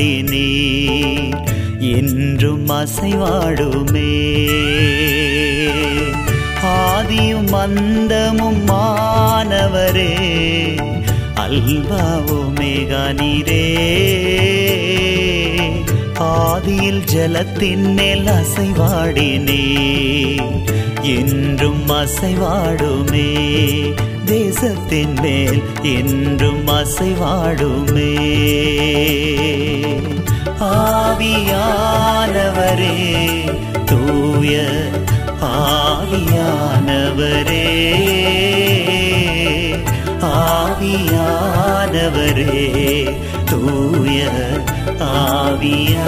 அசைவாடி நீ என்றும் அசைவாடுமே. ஆதியும் மந்தமும் மாணவரே. அல்பாவோமேக நீரே. ஆதியில் ஜலத்தின் மேல் அசைவாடினே என்றும் அசைவாடுமே. தேசத்தின் மேல் என்றும் அசைவாடுமே. ஆவியானவரே தூய ஆவியானவரே. ஆவியானவரே தூய ஆவியானவரே.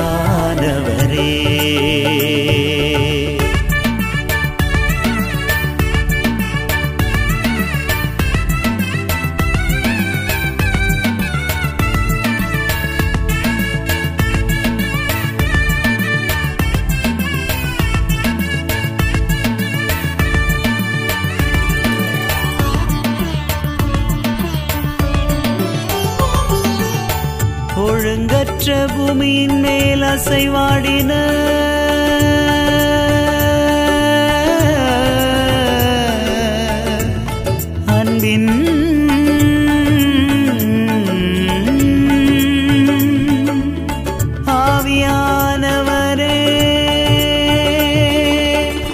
ஆவியானவரே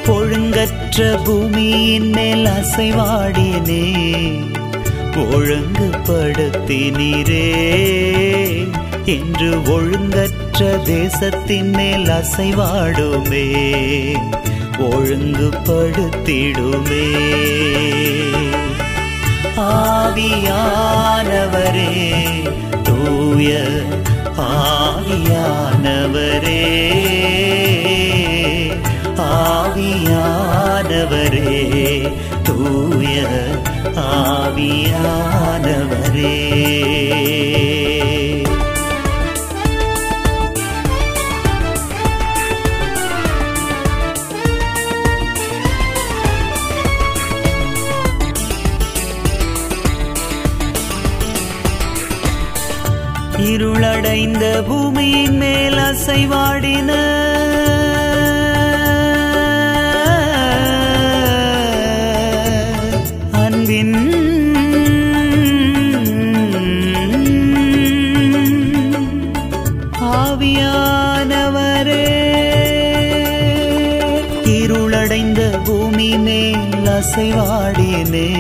ஒழுங்கற்ற பூமியின் மேல் அசைவாடினே ஒழுங்குபடுத்தினீரே. என்று ஒழுங்கற்ற தேசத்தின் மேல் அசைவாடுமே. ஒழுங்குபடுத்திடுமே. ஆவியானவரே தூய ஆவியானவரே ஆவியானவரே தூய ஆவியானவரே. இந்த பூமியின் மேல் அசைவாடின. அன்பின் ஆவியானவரே இருளடைந்த பூமி மேல் அசைவாடினே.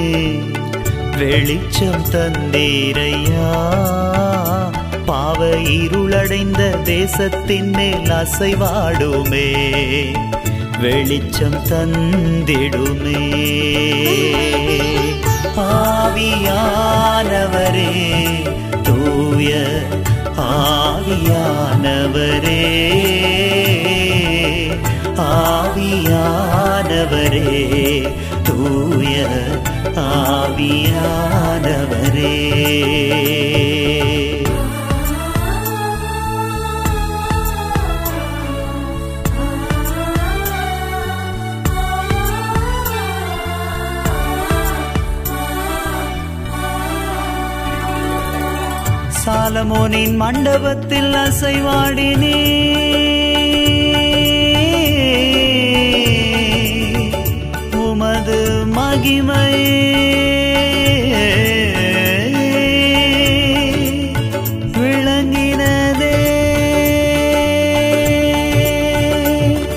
வெளிச்சம் தந்தீரையா. பாவ இருளடைந்த தேசத்தின் மேல் அசைவாடுமே. வெளிச்சம் தந்திடுமே. ஆவியானவரே தூய ஆவியானவரே. ஆவியானவரே தூய ஆவியானவரே. சாலமோனின் மண்டபத்தில் அசைவாடினே. உமது மகிமை விளங்கினதே.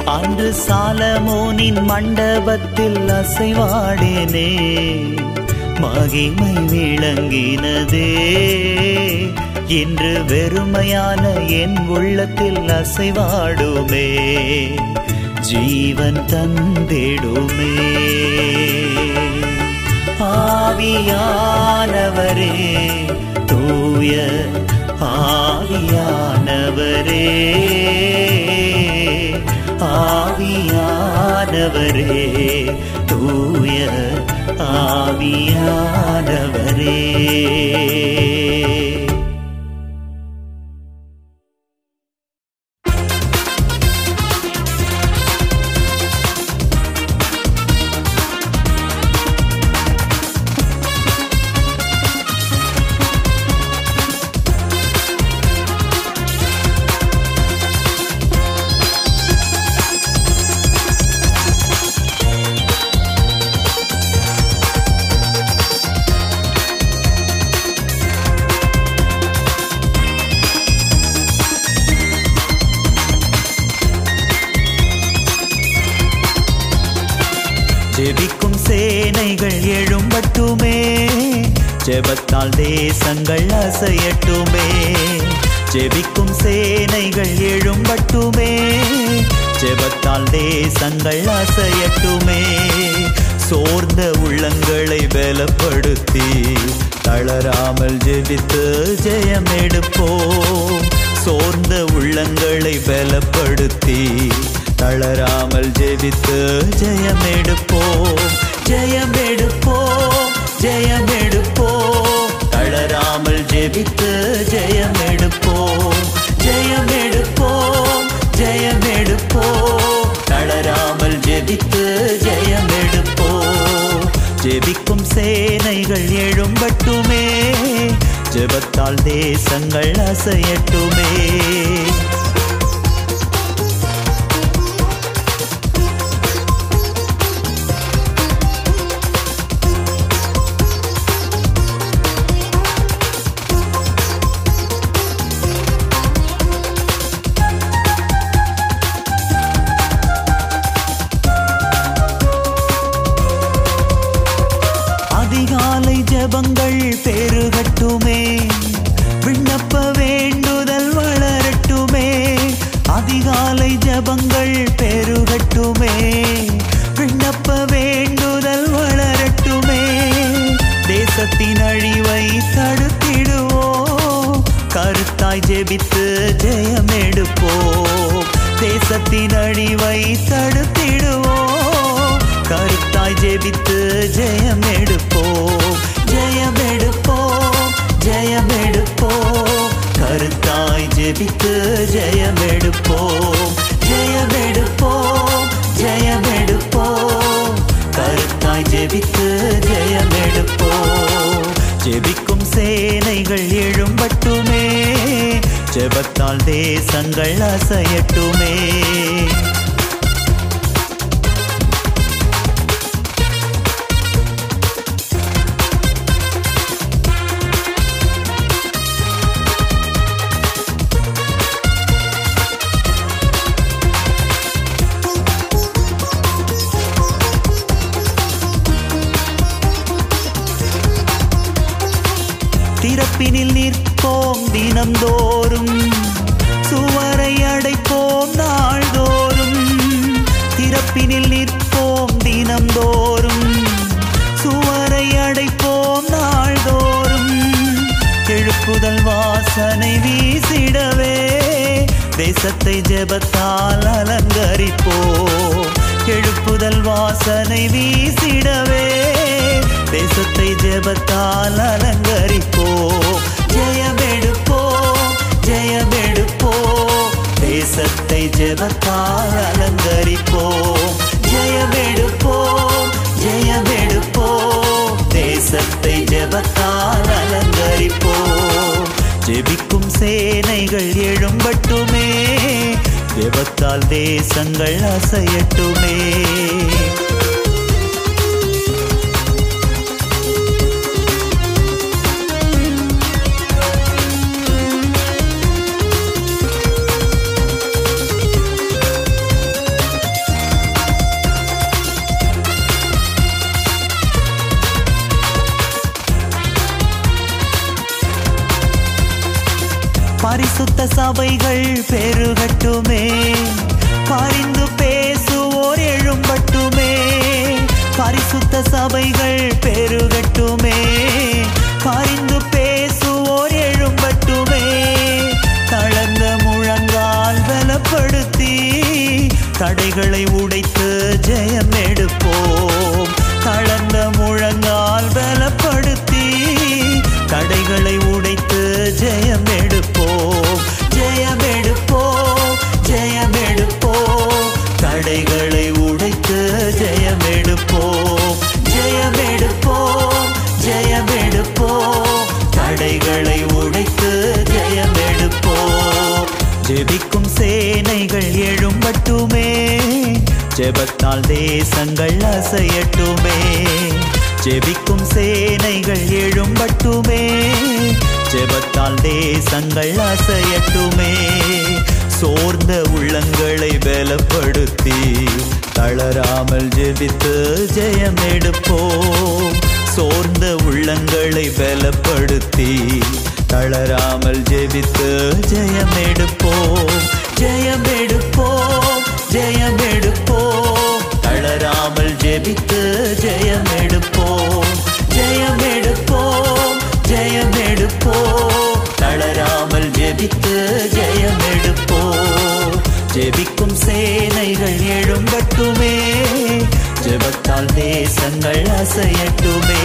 அன்று சாலமோனின் மண்டபத்தில் அசைவாடினே. மகிமை விளங்கினதே. இன்று வெறுமையான என் உள்ளத்தில் அசைவாடுமே. ஜீவன் தந்திடுமே. ஆவியானவரே தூய ஆவியானவரே. ஆவியானவரே தூய ஆவியானவரே. செல்வத்தால் தேசங்கள் அசையட்டுமே தேசத்தை ஜெபத்தால் அலங்கரிப்போ? எழுப்புதல் வாசனை வீசிடவே. தேசத்தை ஜெபத்தால் அலங்கரிப்போ? ஜெயமெடுப்போ? ஜெயமெடுப்போ? தேசத்தை ஜெபத்தால் அலங்கரிப்போ? ஜெயமெடுப்போ? ஜெயமெடுப்போ? தேசத்தை ஜெபத்தால் அலங்கரிப்போ? ஜெபிக்கும் சேனைகள் எழும்பட்டுமே. ஜெபத்தால் தேசங்கள் அசையட்டுமே. அவைகள் பெருகட்டுமே. காரிந்து பேசுவோர் எழும்பட்டுமே. பரிசுத்த சபைகள் பெருகட்டுமே. காரிந்து பேசுவோர் எழும்பட்டுமே. தளர்ந்த முழங்கால் பலப்படுத்தி தடைகளை உடைத்து ஜெயம் எடுப்ப ஜெபத்தால் தேசங்கள் அசையட்டுமே. ஜெபிக்கும் சேனைகள் எழும்பட்டுமே. ஜெபத்தால் தேசங்கள் அசையட்டுமே. சோர்ந்த உள்ளங்களை பலப்படுத்தி தளராமல் ஜெபித்து ஜெயம் எடுப்போம் சோர்ந்த உள்ளங்களை பலப்படுத்தி தளராமல் ஜெபித்து ஜெயம் எடுப்போம் ஜெயம் ಆಸೆಯಟ್ಟು ಬೇ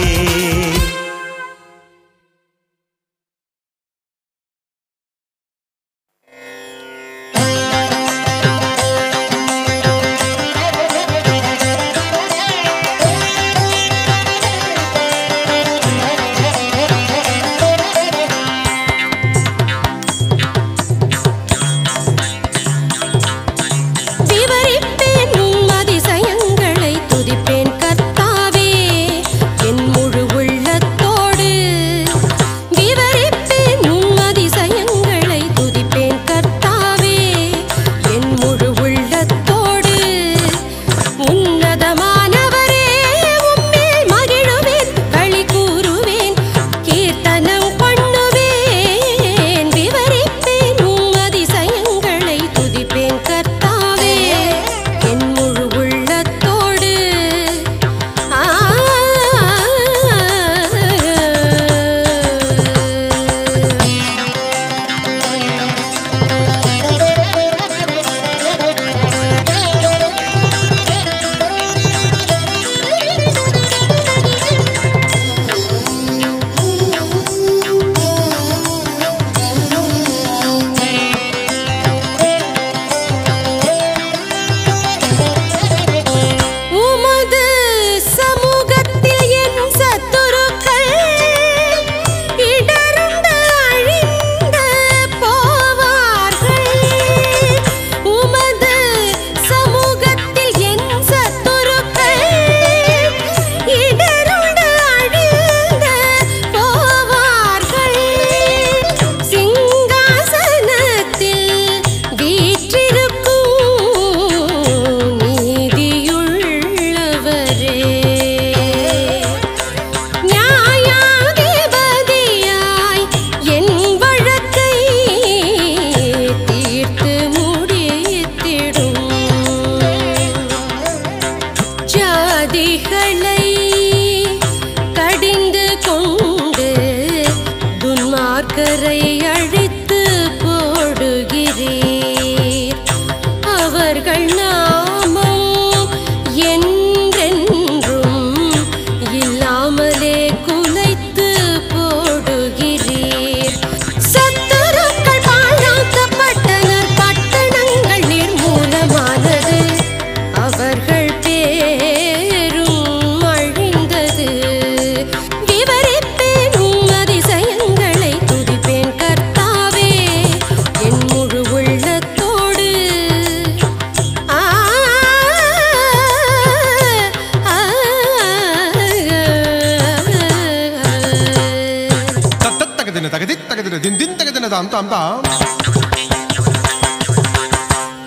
தாம்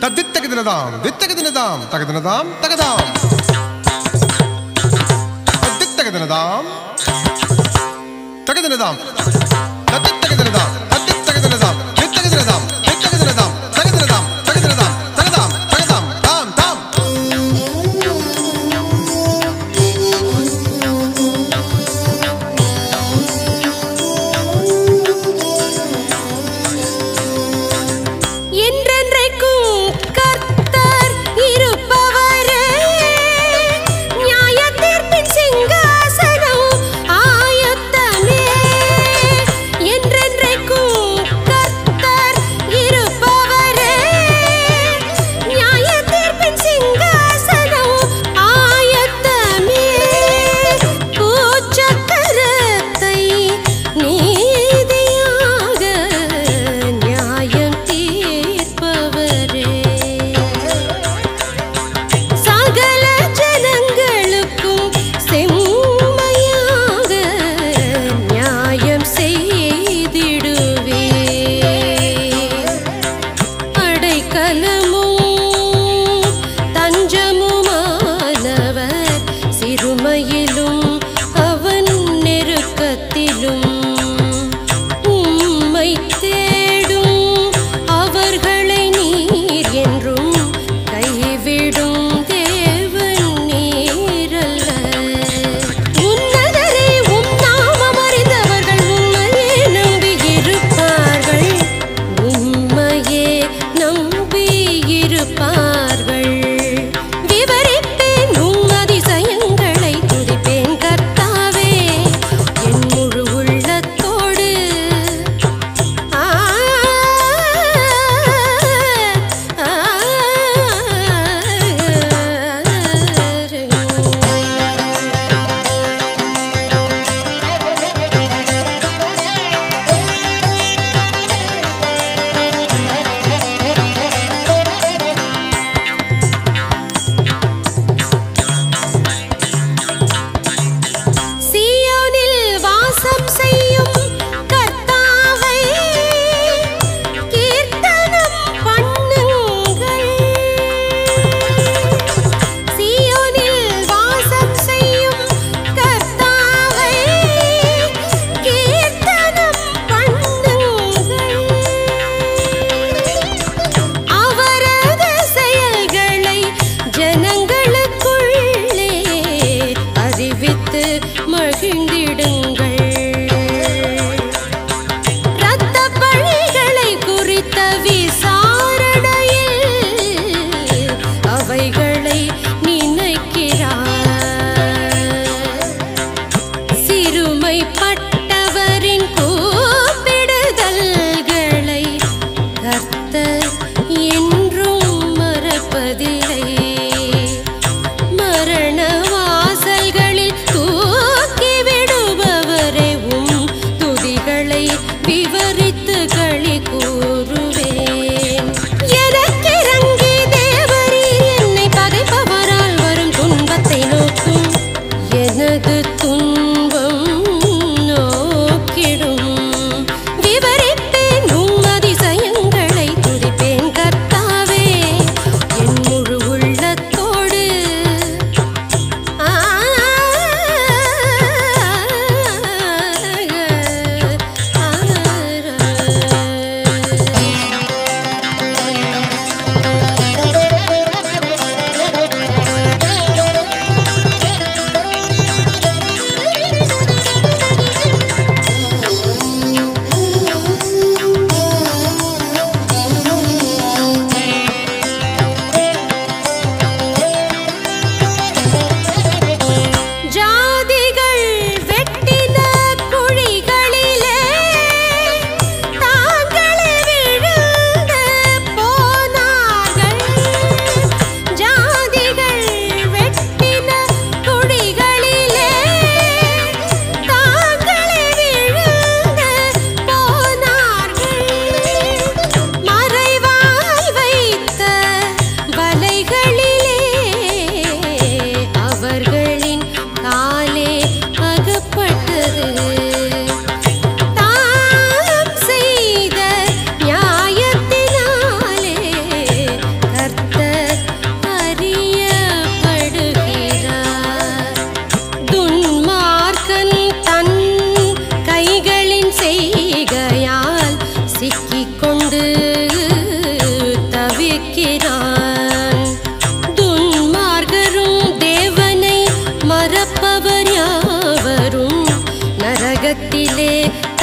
தத்தித்தகு தினதாம் தித்தகு தினதாம் தகு தினதாம் தகதாம்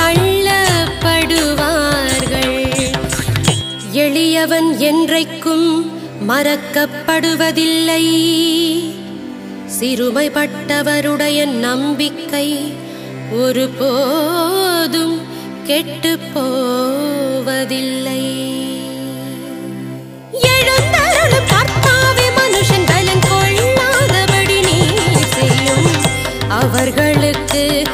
தள்ளப்படுவார்கள். எளியவன் என்றைக்கும் மறக்கப்படுவதில்லை. சிறுமைப்பட்டவருடைய நம்பிக்கை ஒரு போதும் கெட்டு போவதில்லை எழுந்தருளும் கர்த்தாவே மனுஷன் பலன் கொள்ளாதபடி அவர்களுக்கு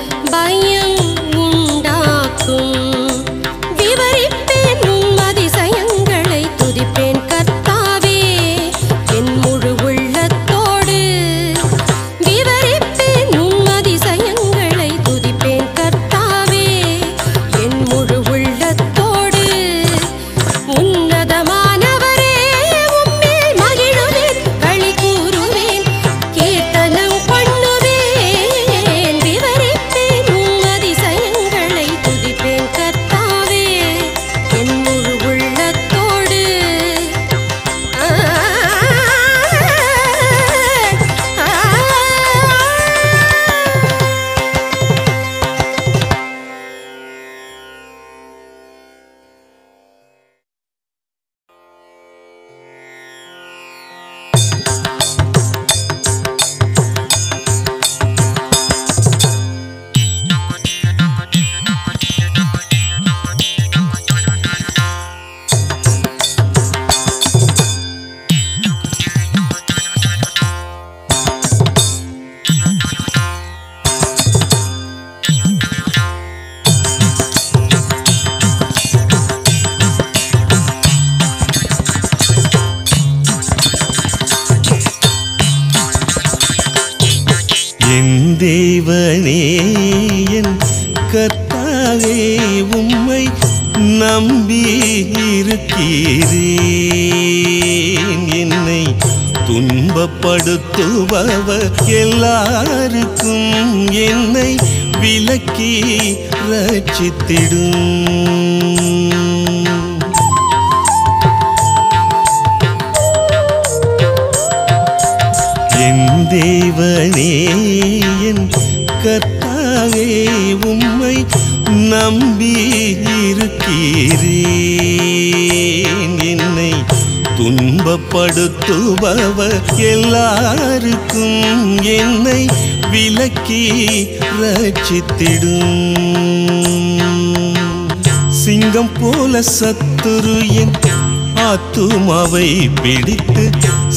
நம்மை பிடித்து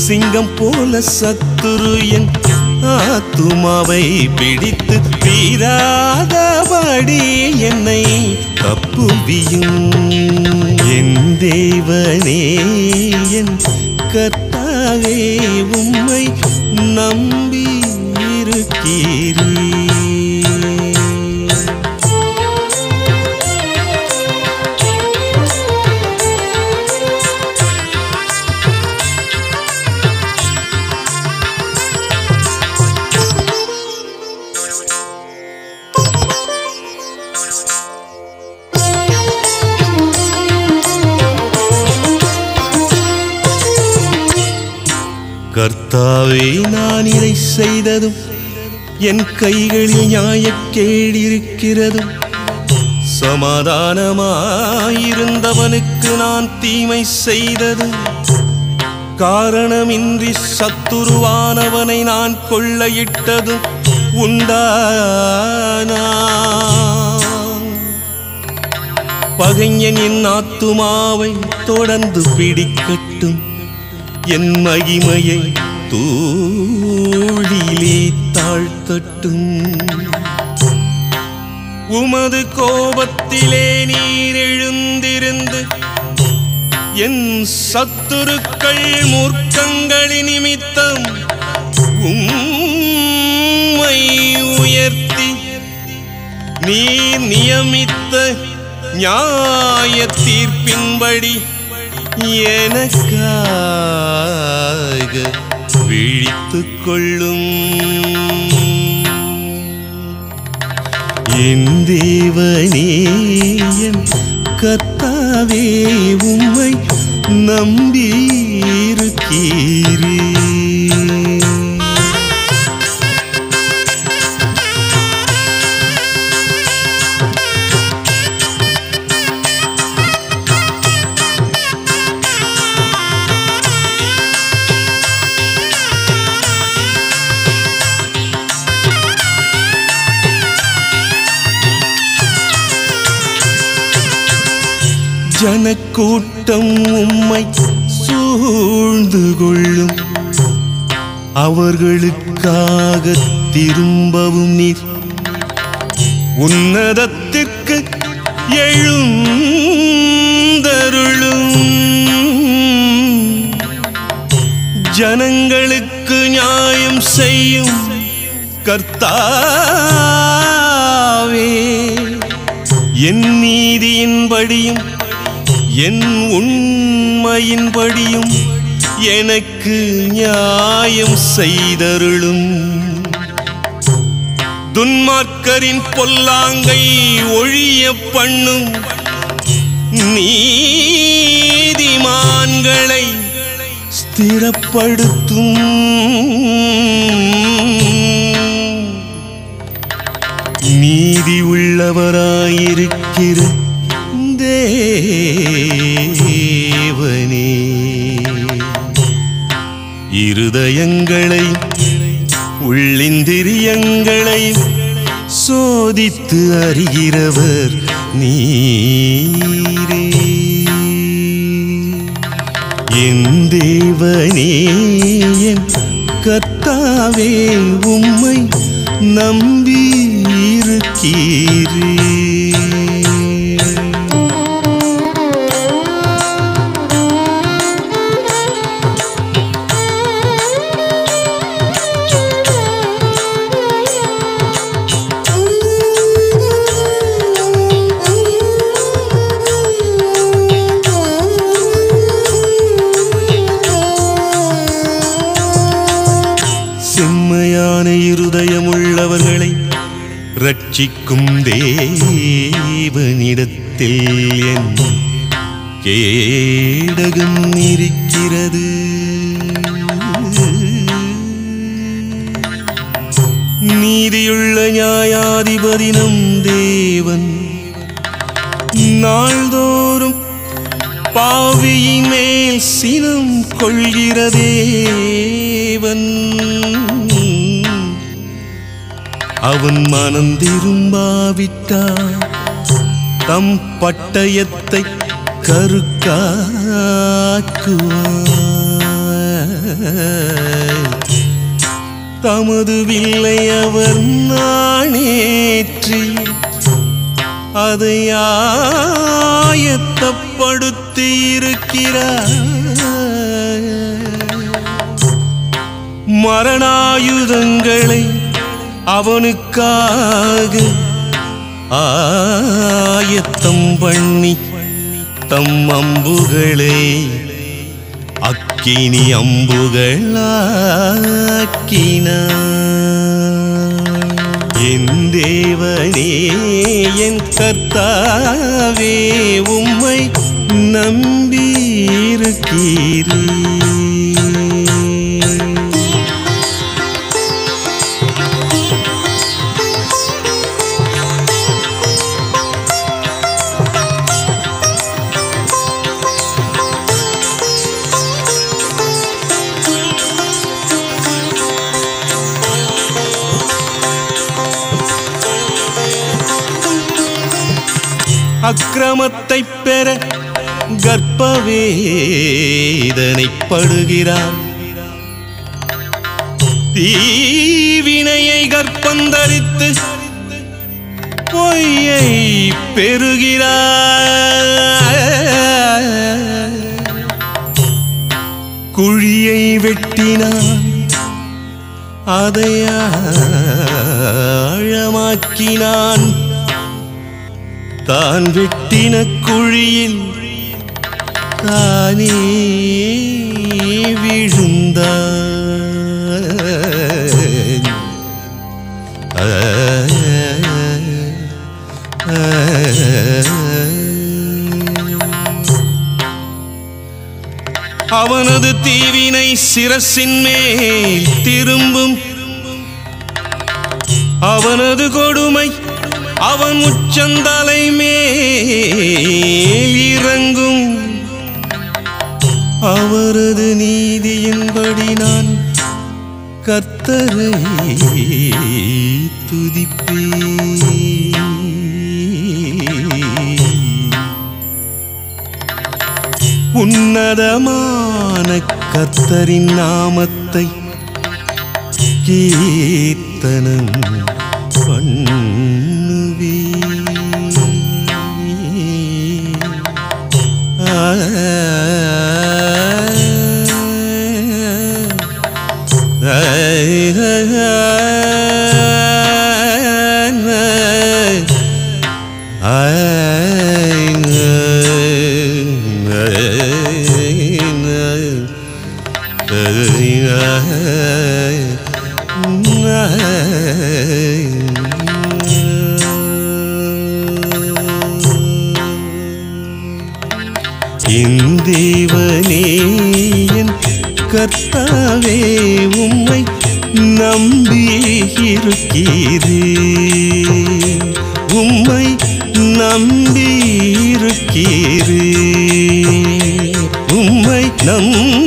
சிங்கம் போல சத்துரு என் ஆத்துமாவை பிடித்து பீராதபடி என்னை தப்புவியும் என் தேவனே என் கர்த்தாவே உம்மை நம்பி இருக்கிறேன் நான் இதை செய்ததும் என் கைகளில் நியாயக்கேடிருக்கிறதும் சமாதானமாயிருந்தவனுக்கு நான் தீமை செய்ததும் காரணமின்றி சத்துருவானவனை நான் கொள்ளையிட்டதும் உண்டானா? பகைஞன் என் ஆத்துமாவை தொடர்ந்து பிடிக்கட்டும் என் மகிமையை தூளிலே தாழ்த்தட்டும் உமது கோபத்திலே நீர் எழுந்திருந்து என் சத்துருக்கள் மூர்க்கங்களின் நிமித்தம் உம்மை உயர்த்தி நீர் நியமித்த நியாய தீர்ப்பின்படி எனக்காக விழித்துக் கொள்ளும். என் தேவனே என் கர்த்தாவே உம்மை நம்பியிருக்கிறேன் கூட்டம் உம்மை சூழ்ந்து கொள்ளும் அவர்களுக்காக திரும்பவும் நீர். உன்னதத்திற்கு எழுந்தருளும். ஜனங்களுக்கு நியாயம் செய்யும் கர்த்தாவே. என் நீதியின்படியும் என் உண்மையின்படியும் எனக்கு நியாயம் செய்தருளும். துன்மார்க்கரின் பொல்லாங்கை ஒழிய பண்ணும் நீதிமான்களை ஸ்திரப்படுத்தும். நீதி உள்ளவராயிருக்கிற தேவனே. இருதயங்களை உள்ளிந்திரியங்களை சோதித்து அறிகிறவர் நீரே. என் தேவனே என் கத்தாவே உம்மை நம்பி இருக்கீரே ரட்சிக்கும் தேவனிடத்தில் என் கேடகம் இருக்கிறது. நீதியுள்ள நியாயாதிபதி நம் தேவன். நாள்தோறும் பாவியின் மேல் சினம் கொள்கிறதேவன் அவன் மனம் திரும்பாவிட்டார் தம் பட்டயத்தை கருக்காக்குவார் தமது வில்லை அவர் நாணேற்றி அதை ஆயத்தப்படுத்தி இருக்கிறார் மரணாயுதங்களை அவனுக்காக ஆயத்தம் பண்ணி தம் அம்புகளே அக்கினி அம்புகளாக்கினார் என் தேவனே என் கர்த்தாவே உம்மை நம்பியிருக்கிறேன் அக்கிரமத்தை பெற கர்ப்பவேதனைப்படுகிறார் தீவினையை கற்பந்தரித்து பொய்யை பெறுகிறார். குழியை வெட்டினான் அதை ஆழமாக்கினான் தான் வெட்டின குழியில் தானே விழுந்தான் அவனது தீவினை சிரசின் மேல் திரும்பும். அவனது கொடுமை அவன் உச்சந்தலை மேல் இறங்கும். அவரது நீதியின்படி நான் கத்தரை துதிப்பேன். உன்னதமான கத்தரின் நாமத்தை கீர்த்தனம் பண்ண என் தேவனே என் கர்த்தாவே உம்மை நம்பி இருக்கிறேன் உம்மை நம்பி இருக்கிறேன் உம்மை நம்பி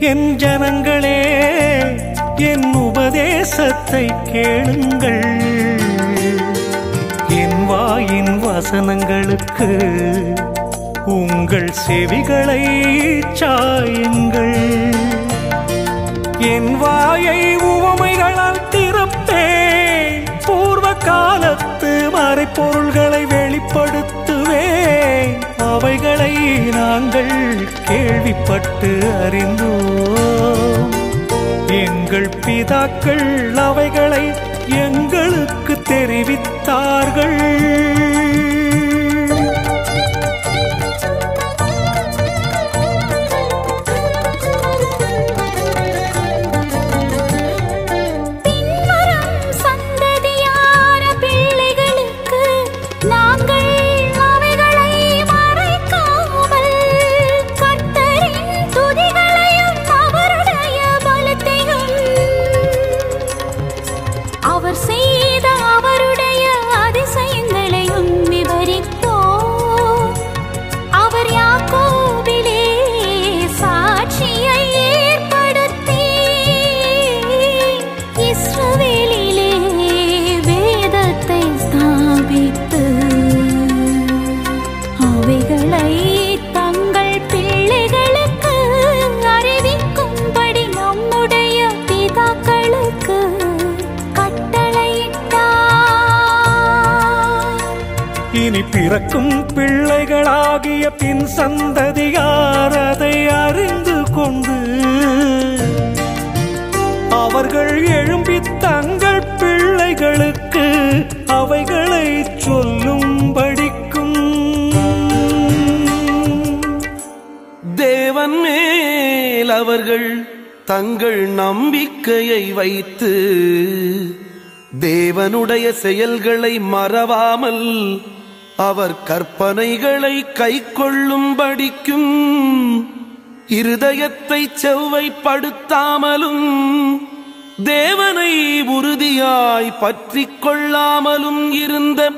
என் ஜனங்களே என் உபதேசத்தை கேளுங்கள். என் வாயின் வசனங்களுக்கு உங்கள் செவிகளை சாயுங்கள். என் வாயை உவமைகளால் திறப்பேன். பூர்வ காலத்து மறைப்பொருள்களை வெளிப்படுத்துவேன். அவைகளை நாங்கள் கேள்விப்பட்டு அறிந்தோம். எங்கள் பிதாக்கள் அவைகளை எங்களுக்கு தெரிவித்தார்கள். சந்ததியார் அதை அறிந்து கொண்டு அவர்கள் எழும்பி தங்கள் பிள்ளைகளுக்கு அவைகளை சொல்லும்படிக்கும். தேவன் மேல் அவர்கள் தங்கள் நம்பிக்கையை வைத்து தேவனுடைய செயல்களை மறவாமல் அவர் கற்பனைகளை கை கைக்கொள்ளும்படிக்கும் இருதயத்தை செவ்வைப்படுத்தாமலும் தேவனை உறுதியாய் பற்றி கொள்ளாமலும் இருந்த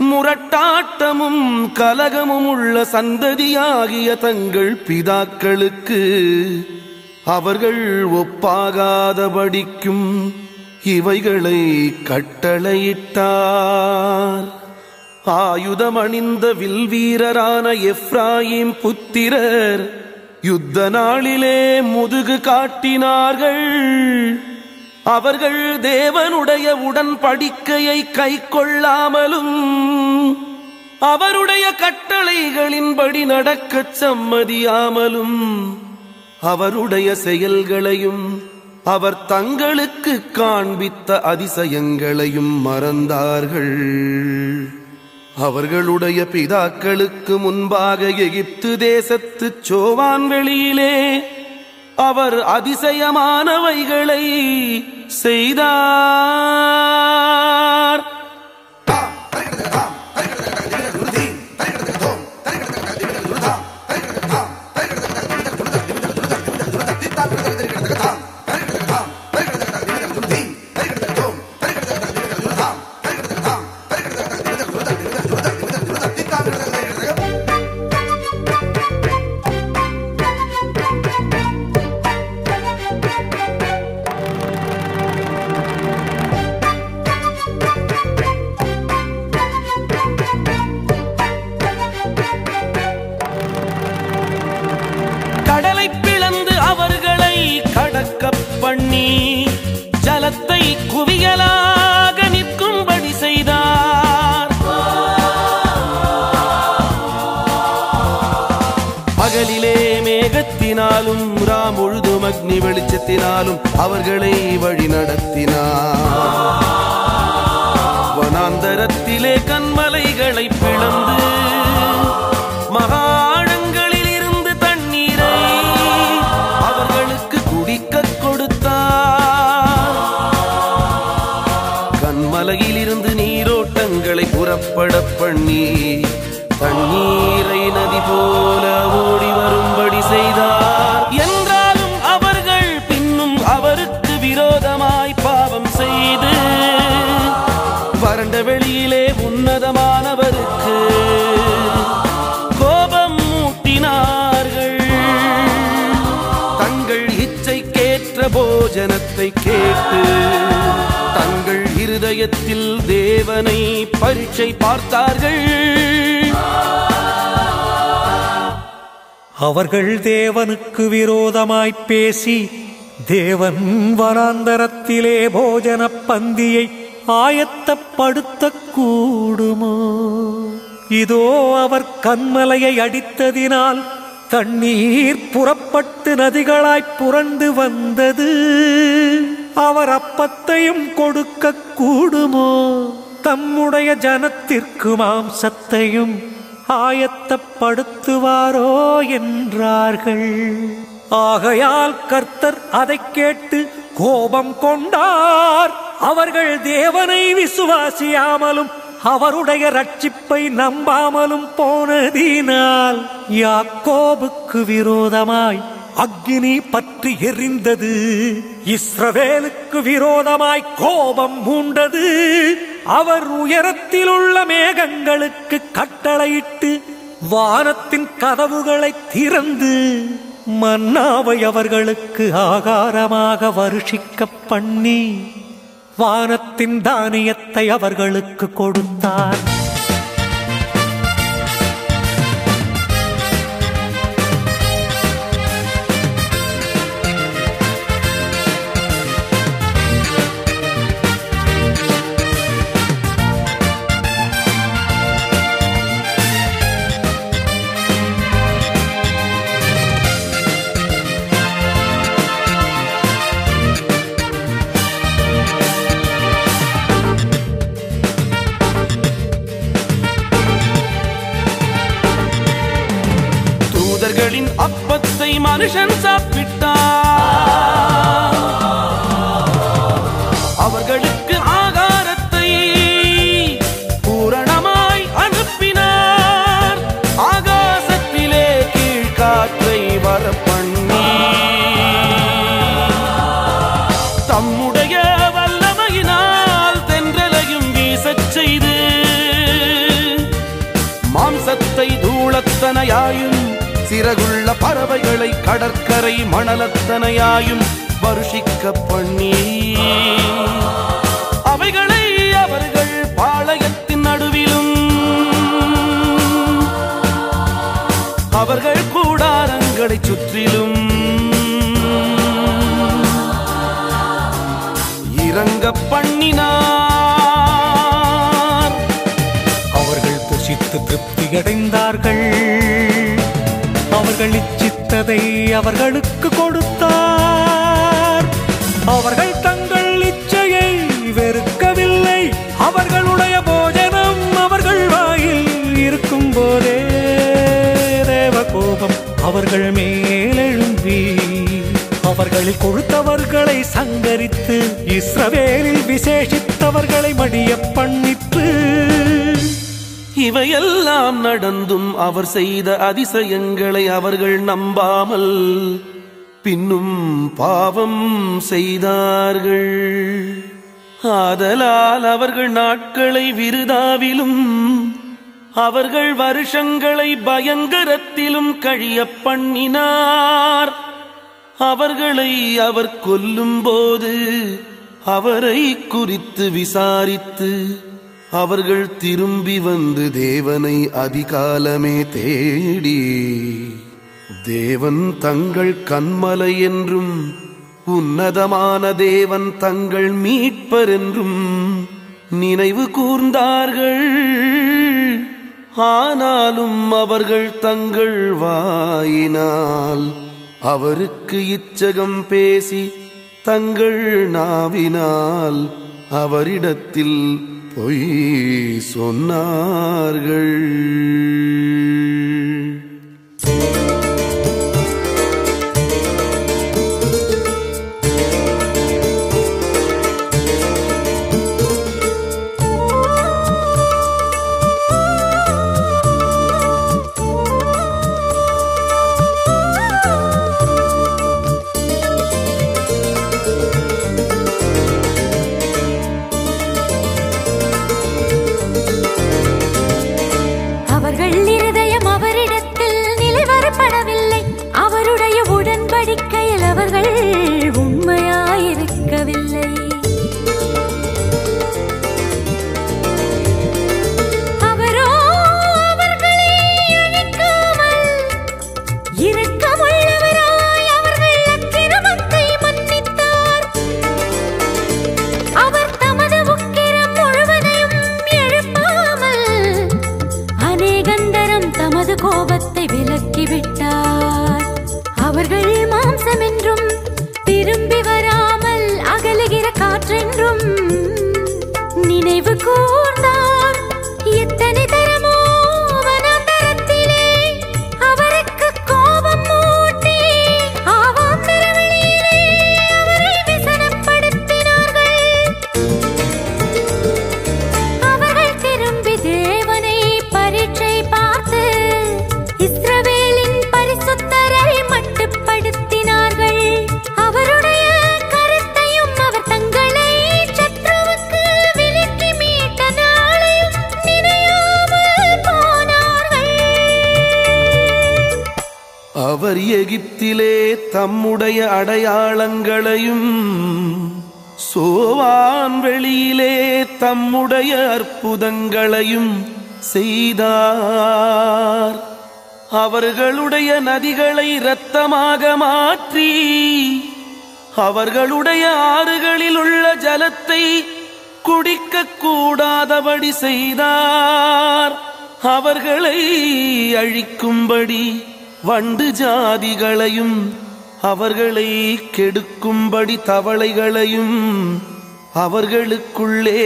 முரட்டாட்டமும் கலகமும் உள்ள சந்ததியாகிய தங்கள் பிதாக்களுக்கு அவர்கள் ஒப்பாகாதபடிக்கும் இவைகளை கட்டளையிட்டார். ஆயுதமணிந்த வில்வீரரான எஃப்ராயிம் புத்திரர் யுத்த நாளிலே முதுகு காட்டினார்கள். அவர்கள் தேவனுடைய உடன்படிக்கையை கைக்கொள்ளாமலும் அவருடைய கட்டளைகளின்படி நடக்கச் சம்மதியாமலும் அவருடைய செயல்களையும் அவர் தங்களுக்கு காண்பித்த அதிசயங்களையும் மறந்தார்கள். அவர்களுடைய பிதாக்களுக்கு முன்பாக எகிப்து தேசத்து சோவான் வெளியிலே அவர் அதிசயமானவைகளை செய்தார். ராமுழுதும் வெளிச்சத்தினாலும் அவர்களை வழி நடத்தினார். வனாந்தரத்திலே கண்மலைகளை பிளந்து மகாழங்களில் இருந்து தண்ணீரை அவர்களுக்கு குடிக்க கொடுத்தார். கண்மலையில் இருந்து நீரோட்டங்களை புறப்பட பண்ணி போஜனத்தை கேட்டு தங்கள் இருதயத்தில் தேவனை பரீட்சை பார்த்தார்கள். அவர்கள் தேவனுக்கு விரோதமாய்ப் பேசி தேவன் வனாந்தரத்திலே போஜன பந்தியை ஆயத்தப்படுத்தக் கூடுமோ இதோ அவர் கண்மலையை அடித்ததினால் தண்ணீர் புறப்பட்டு நதிகளாய் புரண்டு வந்தது. அவர் அப்பத்தையும் கொடுக்க கூடுமோ? தம்முடைய ஜனத்திற்கு மாம்சத்தையும் ஆயத்தப்படுத்துவாரோ என்றார்கள். ஆகையால் கர்த்தர் அதைக் கேட்டு கோபம் கொண்டார். அவர்கள் தேவனை விசுவாசியாமலும் அவருடைய ரட்சிப்பை நம்பாமலும் போனதினால் யாக்கோபுக்கு விரோதமாய் அக்னி பற்றி எரிந்தது. இஸ்ரவேலுக்கு விரோதமாய் கோபம் மூண்டது. அவர் உயரத்தில் உள்ள மேகங்களுக்கு கட்டளையிட்டு வானத்தின் கதவுகளை திறந்து மன்னாவை அவர்களுக்கு ஆகாரமாக வருஷிக்க பண்ணி வானத்தின் தானியத்தை அவர்களுக்கு கொடுத்தார். சிறகுள்ள பறவைகளை கடற்கரை மணலத்தனையாயும் வருஷிக்க பண்ணி. அவைகளை அவர்கள் பாளையத்தின் நடுவிலும் அவர்கள் கூடாரங்களை சுற்றிலும். இறங்க பண்ணினார். அவர்கள் புசித்து திருப்தியடைந்தார்கள். அவர்கள் இச்சித்ததை அவர்களுக்கு கொடுத்தார். அவர்கள் தங்கள் இச்சையை வெறுக்கவில்லை. அவர்களுடைய போஜனம் அவர்கள் வாயில் இருக்கும் போதே தேவ கோபம் அவர்கள் மேலெழும்பி அவர்களில் கொழுத்தவர்களை சங்கரித்து இஸ்ரவேலில் விசேஷித்தவர்களை மடிய பண்ணிற்று. இவையெல்லாம் நடந்தும் அவர் செய்த அதிசயங்களை அவர்கள் நம்பாமல் பின்னும் பாவம் செய்தார்கள். ஆதலால் அவர்கள் நாட்களை விருதாவிலும் அவர்கள் வருஷங்களை பயங்கரத்திலும் கழிய பண்ணினார். அவர்களை அவர் கொல்லும்போது அவரை குறித்து விசாரித்து அவர்கள் திரும்பி வந்து தேவனை அதிகாலமே தேடி. தேவன் தங்கள் கண்மலை என்றும் உன்னதமான தேவன் தங்கள் மீட்பர் என்றும் நினைவு கூர்ந்தார்கள். ஆனாலும் அவர்கள் தங்கள் வாயினால் அவருக்கு இச்சகம் பேசி தங்கள் நாவினால் அவரிடத்தில் பொய் சொன்னார்கள். தம்முடைய அடையாளங்களையும் சோவான் வெளியிலே தம்முடைய அற்புதங்களையும் செய்தார். அவர்களுடைய நதிகளை இரத்தமாக மாற்றி அவர்களுடைய ஆறுகளில் உள்ள ஜலத்தை குடிக்க கூடாதபடி செய்தார். அவர்களை அழிக்கும்படி வண்டு ஜாதிகளையும் அவர்களை கெடுக்கும்படி தவளைகளையும் அவர்களுக்குள்ளே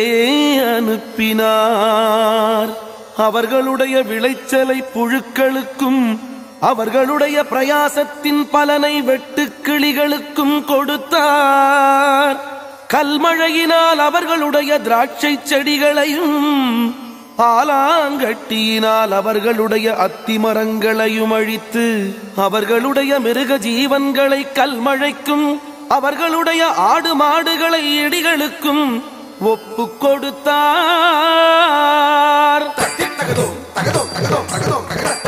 அனுப்பினார். அவர்களுடைய விளைச்சலை புழுக்களுக்கும் அவர்களுடைய பிரயாசத்தின் பலனை வெட்டுக்கிளிகளுக்கும் கொடுத்தார். கல்மழையினால் அவர்களுடைய திராட்சை செடிகளையும் ஆலாங்கட்டியினால் அவர்களுடைய அத்திமரங்களையும் அழித்து அவர்களுடைய மிருக ஜீவன்களை கல்மழைக்கும் அவர்களுடைய ஆடு மாடுகளை இடிகளுக்கும் ஒப்பு கொடுத்தார். தகதோ தகதோ தகதோ தகதோ.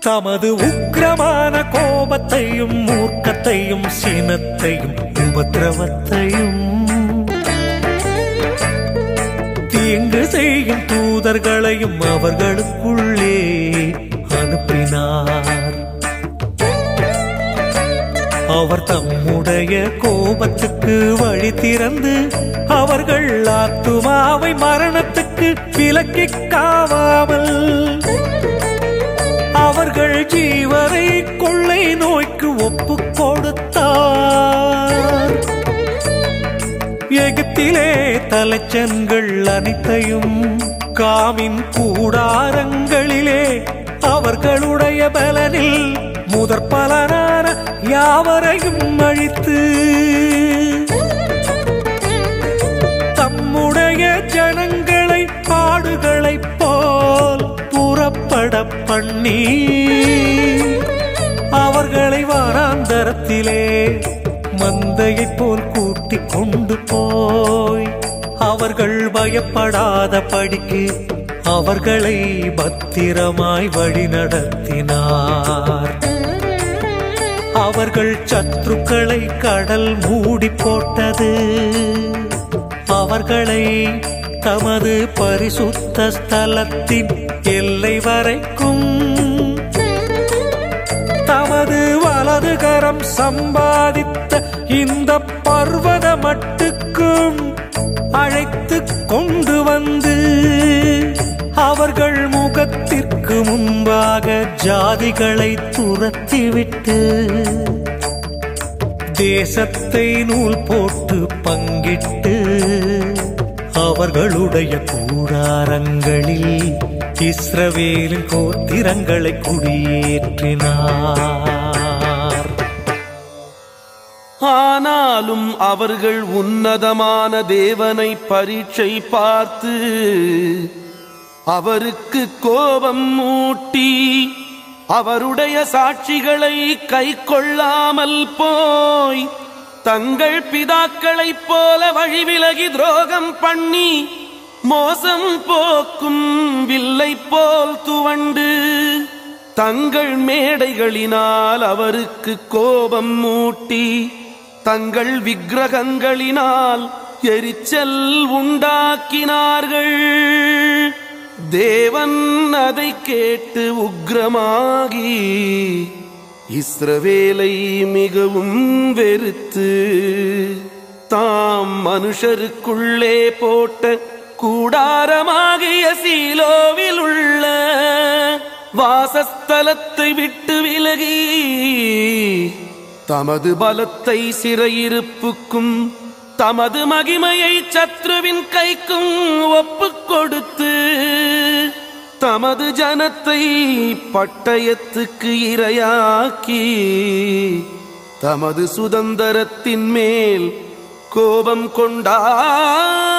தமது உக்கிரமான கோபத்தையும் மூர்க்கத்தையும் சினத்தையும் உபத்திரவத்தையும் தீங்கு செய்யும் தூதர்களையும் அவர்களுக்குள்ளே அனுப்பினார். அவர் தம்முடைய கோபத்துக்கு வழி திறந்து அவர்கள் ஆத்துமாவை மரணத்துக்கு விலக்கிக் காவாமல் அவர்கள் ஜீவரை கொள்ளை நோய்க்கு ஒப்பு கொடுத்தார். எகிப்திலே தலைச்சன்கள் அனைத்தையும் காமின் கூடாரங்களிலே அவர்களுடைய பலனில் முதற் பலனான யாவரையும் அழித்து தம்முடைய ஜனங்களை பாடுகளைப் போல் புறப்பட பண்ணி அவர்களை வாராந்தரத்திலே மந்தையைப் போல் கூட்டிக் கொண்டு போய் அவர்கள் பயப்படாத படிக்கு அவர்களை பத்திரமாய் வழி நடத்தினார். அவர்கள் சத்துருக்களை கடல் மூடி போட்டது. அவர்களை தமது பரிசுத்த ஸ்தலத்தின் எல்லை வரை வலது சம்பாதித்த இந்த பர்வத மட்டுக்கும் அழைத்து கொண்டு வந்து அவர்கள் முகத்திற்கு முன்பாக ஜாதிகளை துரத்திவிட்டு தேசத்தை நூல் போட்டு பங்கிட்டு அவர்களுடைய கூடாரங்களில் இஸ்ரவேலின் கோத்திரங்களை குடியேற்றினார். ஆனாலும் அவர்கள் உன்னதமான தேவனை பரீட்சை பார்த்து அவருக்கு கோபம் மூட்டி அவருடைய சாட்சிகளை கை கொள்ளாமல் போய் தங்கள் பிதாக்களைப் போல வழிவிலகி துரோகம் பண்ணி மோசம் போக்கும் வில்லை போல் துவண்டு தங்கள் மேடைகளினால் அவருக்கு கோபம் மூட்டி தங்கள் விக்கிரகங்களினால் எரிச்சல் உண்டாக்கினார்கள். தேவன் அதை கேட்டு உக்ரமாகி இஸ்ரவேலை மிகவும் வெறுத்து தாம் மனுஷருக்குள்ளே போட்ட கூடாரமாகிய சீலோவில் உள்ள வாசஸ்தலத்தை விட்டு விலகி தமது பலத்தை சிறையிருப்புக்கும் தமது மகிமையை சத்ருவின் கைக்கும் ஒப்பு கொடுத்து தமது ஜனத்தை பட்டயத்துக்கு இரையாக்கி தமது சுதந்திரத்தின் மேல் கோபம் கொண்டார்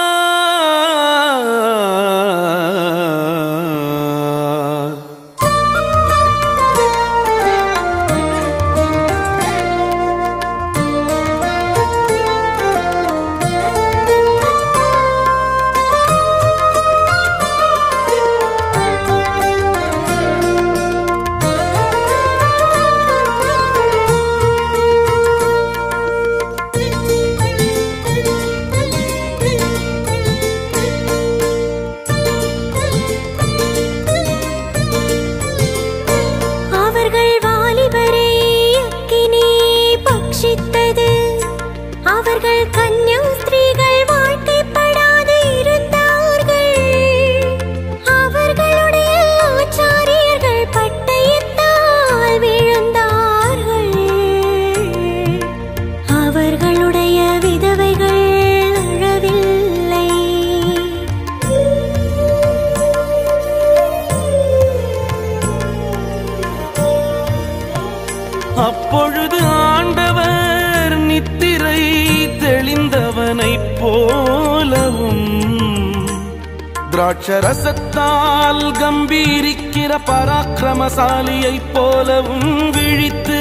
திராட்சரசத்தால் கம்பீரிக்கிற பராக்கிரமசாலியைப் போலவும் விழித்து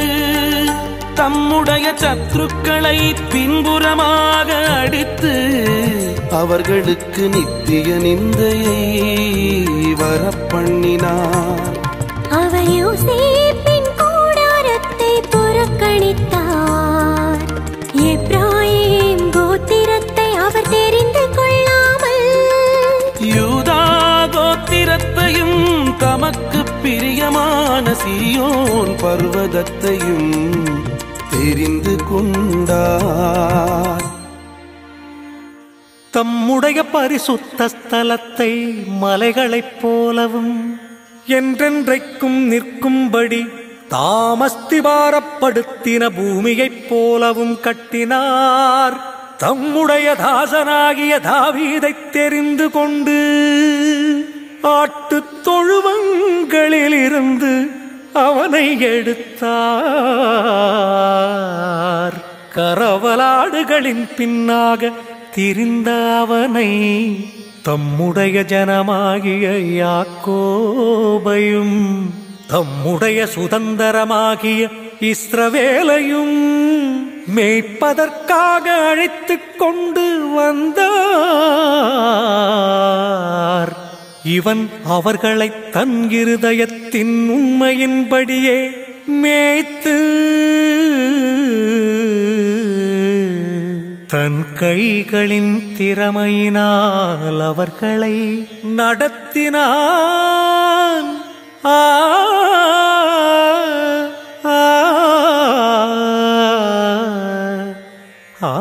தம்முடைய சத்துருக்களை பின்புறமாக அடித்து அவர்களுக்கு நித்திய நிந்தையை வரப்பண்ணினார். சீயோன் பர்வதத்தையும் தெரிந்து கொண்டார். தம்முடைய பரிசுத்த ஸ்தலத்தை மலைகளைப் போலவும் என்றென்றைக்கும் நிற்கும்படி தாமஸ்திபாரப்படுத்தின பூமியைப் போலவும் கட்டினார். தம்முடைய தாசனாகிய தாவீதை தெரிந்து கொண்டு ஆட்டுத் தொழுவங்களிலிருந்து அவனை எடுத்தார். கரவலாடுகளின் பின்னாக திரிந்த அவனை தம்முடைய ஜனமாகிய யாக்கோபையும் தம்முடைய சுதந்திரமாகிய இஸ்ரவேலையும் மேய்ப்பதற்காக அழைத்து கொண்டு வந்தார். இவன் அவர்களை தன் இருதயத்தின் உண்மையின்படியே மேய்த்து தன் கைகளின் திறமையினால் அவர்களை நடத்தினான் ஆ ஆ, ஆ.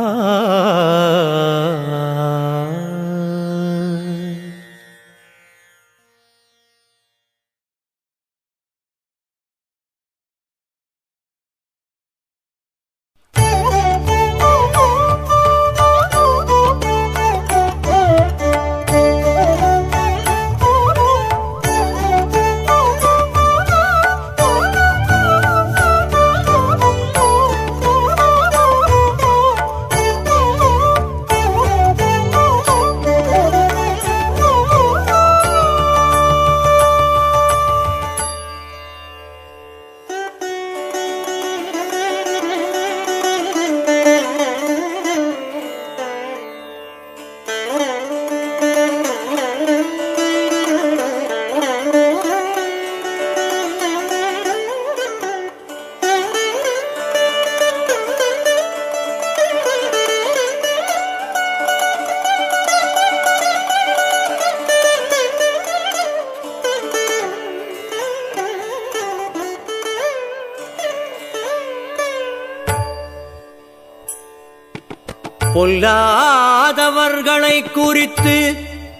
பொல்லாதவர்களை குறித்து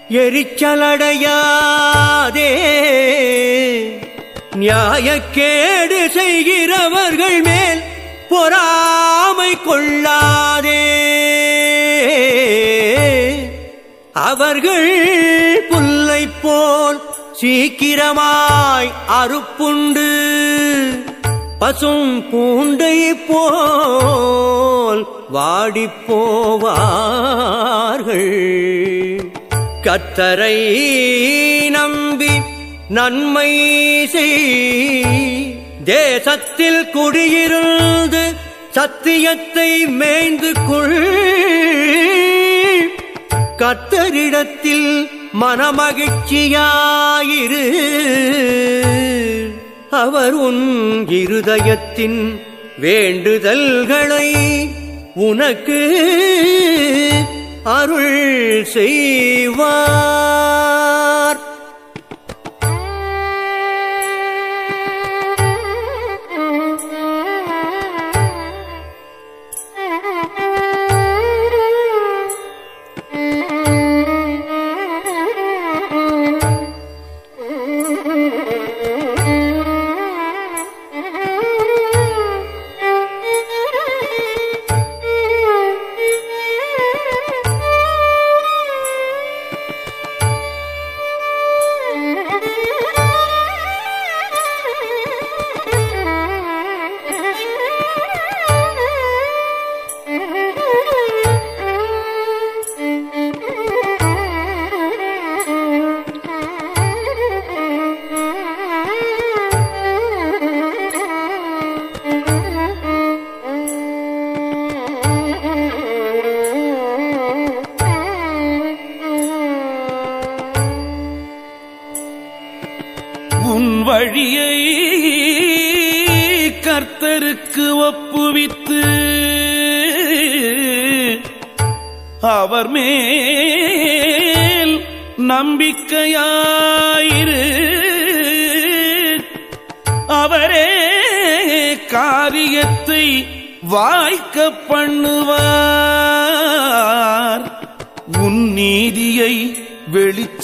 எரிச்சலடையாதே. நியாயக்கேடு செய்கிறவர்கள் மேல் பொறாமை கொள்ளாதே. அவர்கள் புல்லை போல் சீக்கிரமாய் அறுப்புண்டு பசும் பூண்டை போல் வாடிப்போவார்கள். கத்தரை நம்பி நன்மை செய். தேசத்தில் குடியிருந்து சத்தியத்தை மேய்ந்து கொள். கத்தரிடத்தில் மனமகிழ்ச்சியாயிரு. அவர் உன் இருதயத்தின் வேண்டுதல்களை உனக்கு அருள் செய்வார்.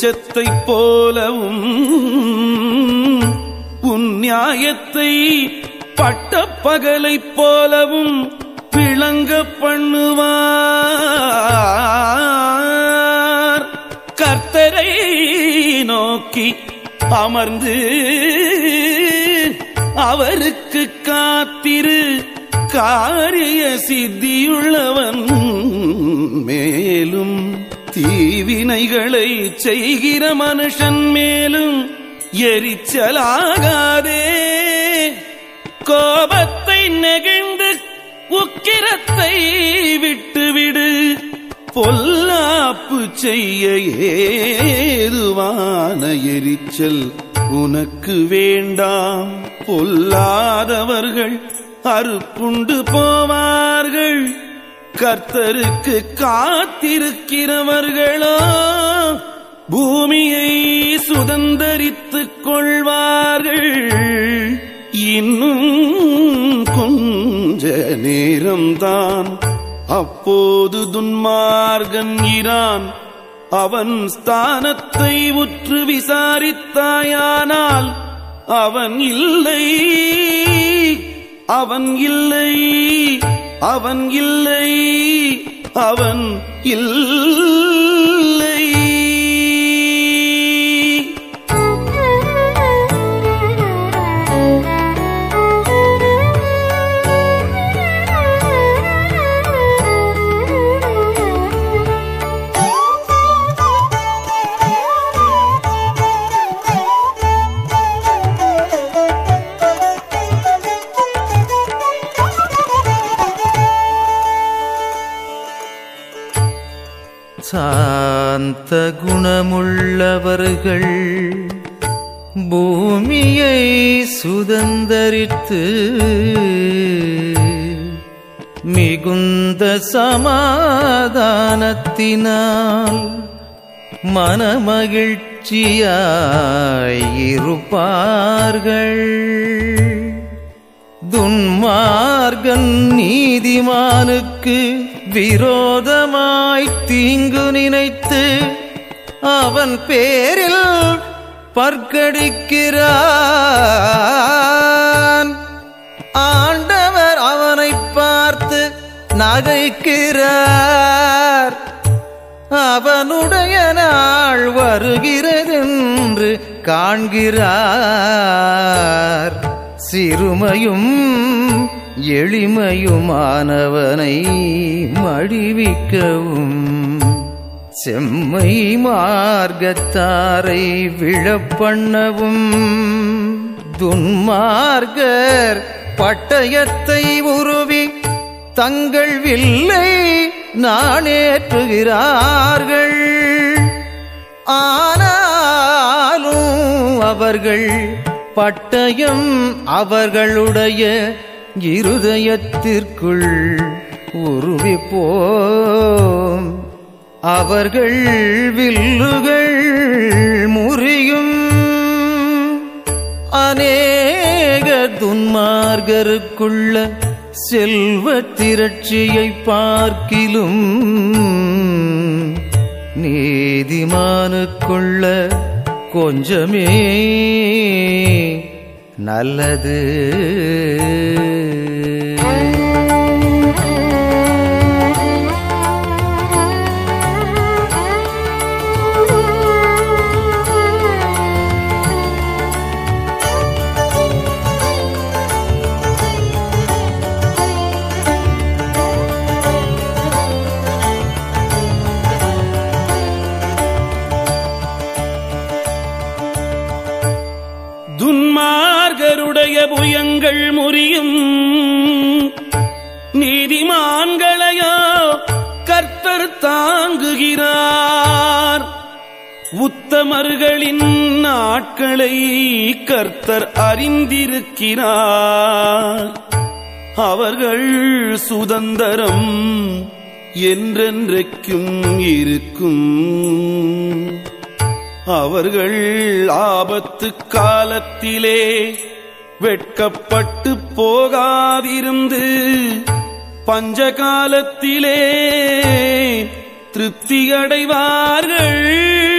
வெளிச்சத்தைப் போலவும் உன் நியாயத்தை பட்ட பகலைப் போலவும் விளங்க பண்ணுவார். கர்த்தரை நோக்கி அமர்ந்து அவருக்கு காத்திரு. காரிய சித்தியுள்ளவன் மேலும் தீவினைகளை செய்கிற மனுஷன் மேலும் எரிச்சலாகாதே. கோபத்தை நெகிழ்ந்து உக்கிரத்தை விட்டுவிடு. பொல்லாப்பு செய்ய ஏதுவான எரிச்சல் உனக்கு வேண்டாம். பொல்லாதவர்கள் அறுப்புண்டு போவார்கள். கர்த்தருக்கு காத்திருக்கிறவர்களோ? பூமியை சுதந்தரித்துக் கொள்வார்கள். இன்னும் கொஞ்ச நேரம்தான். அப்போது துன்மார்கன் இரான். அவன் ஸ்தானத்தை உற்று விசாரித்தாயானால் அவன் இல்லை. அவன் இல்லை. அவன் இல்லை அவன் இல்லை. சாந்த குணமுள்ளவர்கள் பூமியை சுதந்தரித்து மிகுந்த சமாதானத்தினால் மனமகிழ்ச்சியாயிருப்பார்கள். துன்மார்கன் நீதிமானுக்கு விரோதமாய் தீங்கு நினைத்து அவன் பேரில் பற்கடிக்கிறான். ஆண்டவர் அவனை பார்த்து நகைக்கிறார். அவனுடைய நாள் வருகிறதென்று காண்கிறார். சிறுமையும் எளிமையுமானவனை மடிவிக்கவும். செம்மை மார்க்கத்தாரை விழப்பண்ணவும். துன்மார்கர் பட்டயத்தை உருவி தங்கள் வில்லை நாணேற்றுகிறார்கள். ஆனாலும் அவர்கள் பட்டயம் அவர்களுடைய இருதயத்திற்குள் உருவிப்போம். அவர்கள் வில்லுகள் முறியும். அநேக துன்மார்கருக்குள்ள செல்வ திரட்சியை பார்க்கிலும் நீதிமானுக்குள்ள கொஞ்சமே நல்லது. உத்தமர்களின் நாட்களை கர்த்தர் அறிந்திருக்கிறார். அவர்கள் சுதந்திரம் என்றென்றைக்கும் இருக்கும். அவர்கள் ஆபத்து காலத்திலே வெட்கப்பட்டு போகாதிருந்து பஞ்ச காலத்திலே திருப்தியடைவார்கள்.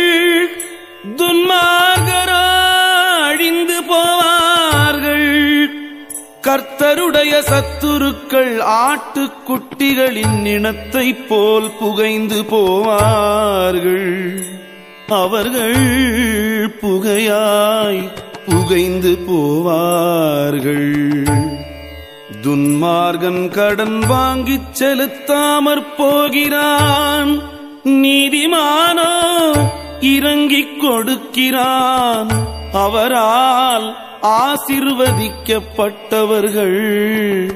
துன்மார்கரோ அழிந்து போவார்கள். கர்த்தருடைய சத்துருக்கள் ஆட்டுக்குட்டிகளின் இனத்தைப் போல் புகைந்து போவார்கள். அவர்கள் புகையாய் புகைந்து போவார்கள். துன்மார்கன் கடன் வாங்கிச் செலுத்தாமற் போகிறான். நீதிமானோ இறங்கிக் கொடுக்கிறான். அவரால் ஆசிர்வதிக்கப்பட்டவர்கள்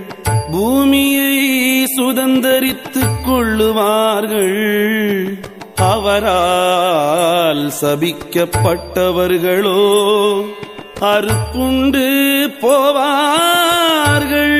பூமியை சுதந்தரித்துக் கொள்ளுவார்கள். அவரால் சபிக்கப்பட்டவர்களோ அறுப்புண்டு போவார்கள்.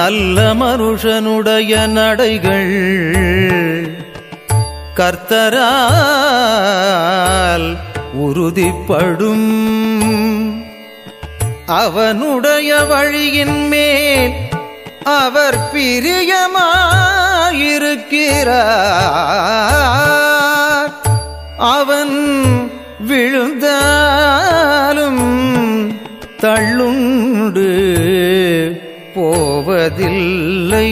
நல்ல மனுஷனுடைய நடைகள். கர்த்தரால் உறுதிப்படும். அவனுடைய வழியின் மேல் அவர் பிரியமாயிருக்கிறார். அவன் விழுந்தார் போவதில்லை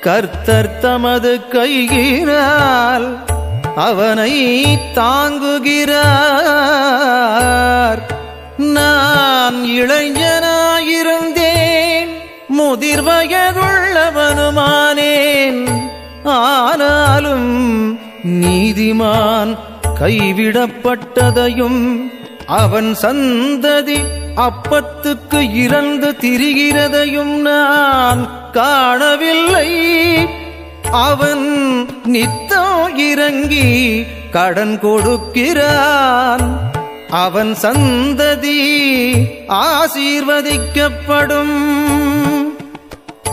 கர்த்தர் தமது கையினால் அவனை தாங்குகிறார். நான் இளைஞனாயிருந்தேன் முதிர் வயதுள்ளவனுமானேன். ஆனாலும் நீதிமான் கைவிடப்பட்டதையும் அவன் சந்ததி அப்பத்துக்கு இறந்து திரிகிறதையும் நான் காணவில்லை. அவன் நித்தம் இறங்கி கடன் கொடுக்கிறான். அவன் சந்ததி ஆசீர்வதிக்கப்படும்.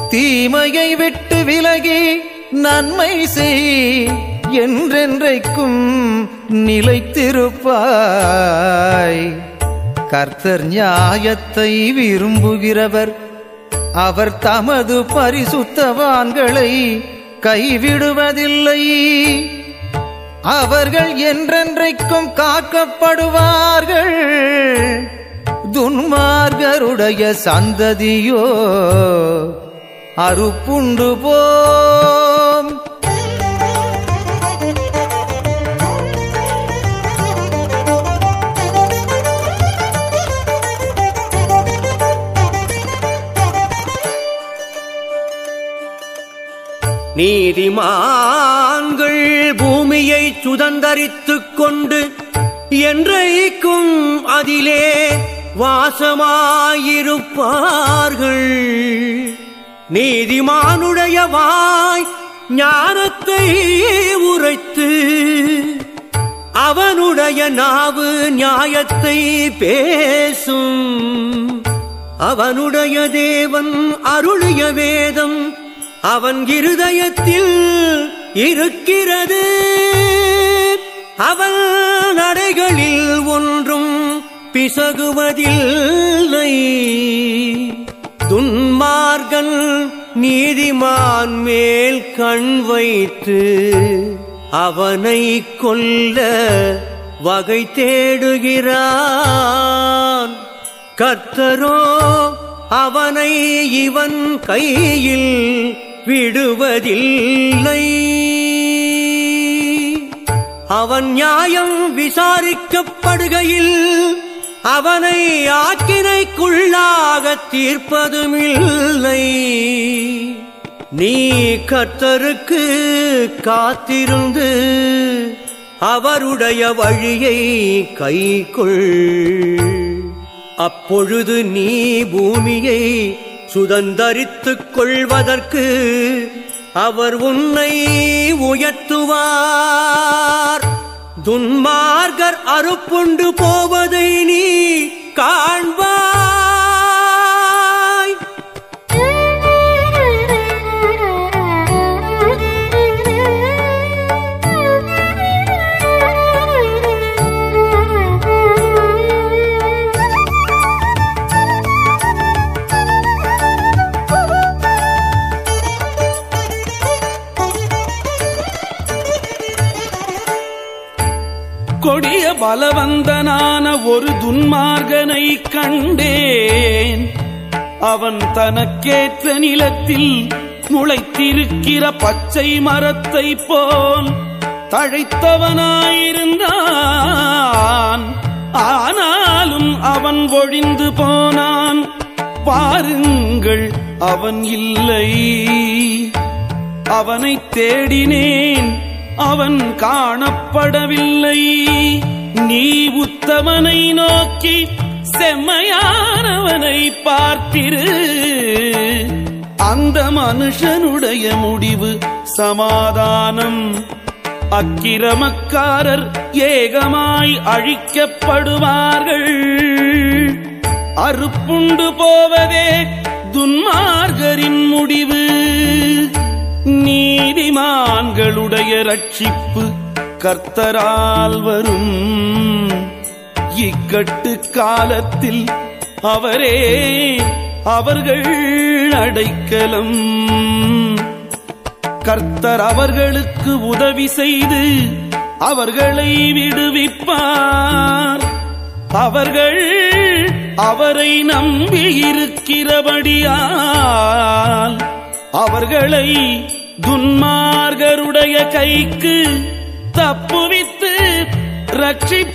தீமையை விட்டு விலகி நன்மை செய் என்றென்றைக்கும் நிலைத்திருப்பாய். கர்த்தர் நியாயத்தை விரும்புகிறவர். அவர் தமது பரிசுத்தவான்களை கைவிடுவதில்லை. அவர்கள் என்றென்றைக்கும் காக்கப்படுவார்கள். துன்மார்கருடைய சந்ததியோ அறுப்புண்டு போ. நீதிமான்கள் பூமியை சுதந்தரித்துக் கொண்டு என்றைக்கும் அதிலே வாசமாயிருப்பார்கள். நீதிமானுடைய வாய் ஞானத்தை உரைத்து அவனுடைய நாவு நியாயத்தை பேசும். அவனுடைய தேவன் அருளிய வேதம் அவன் இருதயத்தில் இருக்கிறது. அவன் நடைகளில் ஒன்றும் பிசகுவதில்லை. துன்மார்கன் நீதிமான் மேல் கண் வைத்து அவனை கொல்ல வகை தேடுகிறான். கர்த்தரோ அவனை இவன் கையில் விடுவதில்லை. அவன் நியாயம் விசாரிக்கப்படுகையில் அவனை ஆக்கினைக்குள்ளாக தீர்ப்பதுமில்லை. நீ கர்த்தருக்கு காத்திருந்து அவருடைய வழியை கைக்குள். அப்பொழுது நீ பூமியை சுதந்தரித்துக் கொள்வதற்கு அவர் உன்னை உயர்த்துவார். துன்மார்கர் அறுப்புண்டு போவதை நீ காண்பார். கொடிய பலவந்தனான ஒரு துன்மார்கனை கண்டேன். அவன் தனக்கேற்ற நிலத்தில் முளைத்திருக்கிற பச்சை மரத்தை போல் தழைத்தவனாயிருந்தான். ஆனாலும் அவன் ஒழிந்து போனான். பாருங்கள் அவன் இல்லை. அவனை தேடினேன். அவன் காணப்படவில்லை. நீ உத்தமனை நோக்கி செம்மையானவனை பார்த்திரு. அந்த மனுஷனுடைய முடிவு சமாதானம். அக்கிரமக்காரர் ஏகமாய் அழிக்கப்படுவார்கள். அறுப்புண்டு போவதே துன்மார்கரின் முடிவு. நீதிமான்களுடைய ரட்சிப்பு கர்த்தரால் வரும். இக்கட்டு காலத்தில் அவரே அவர்கள் அடைக்கலம். கர்த்தர் அவர்களுக்கு உதவி செய்து அவர்களை விடுவிப்பார். அவர்கள் அவரை நம்பி இருக்கிறபடியால் அவர்களை துன்மார்கருடைய கைக்கு தப்புவித்து ரட்சிப்பார்.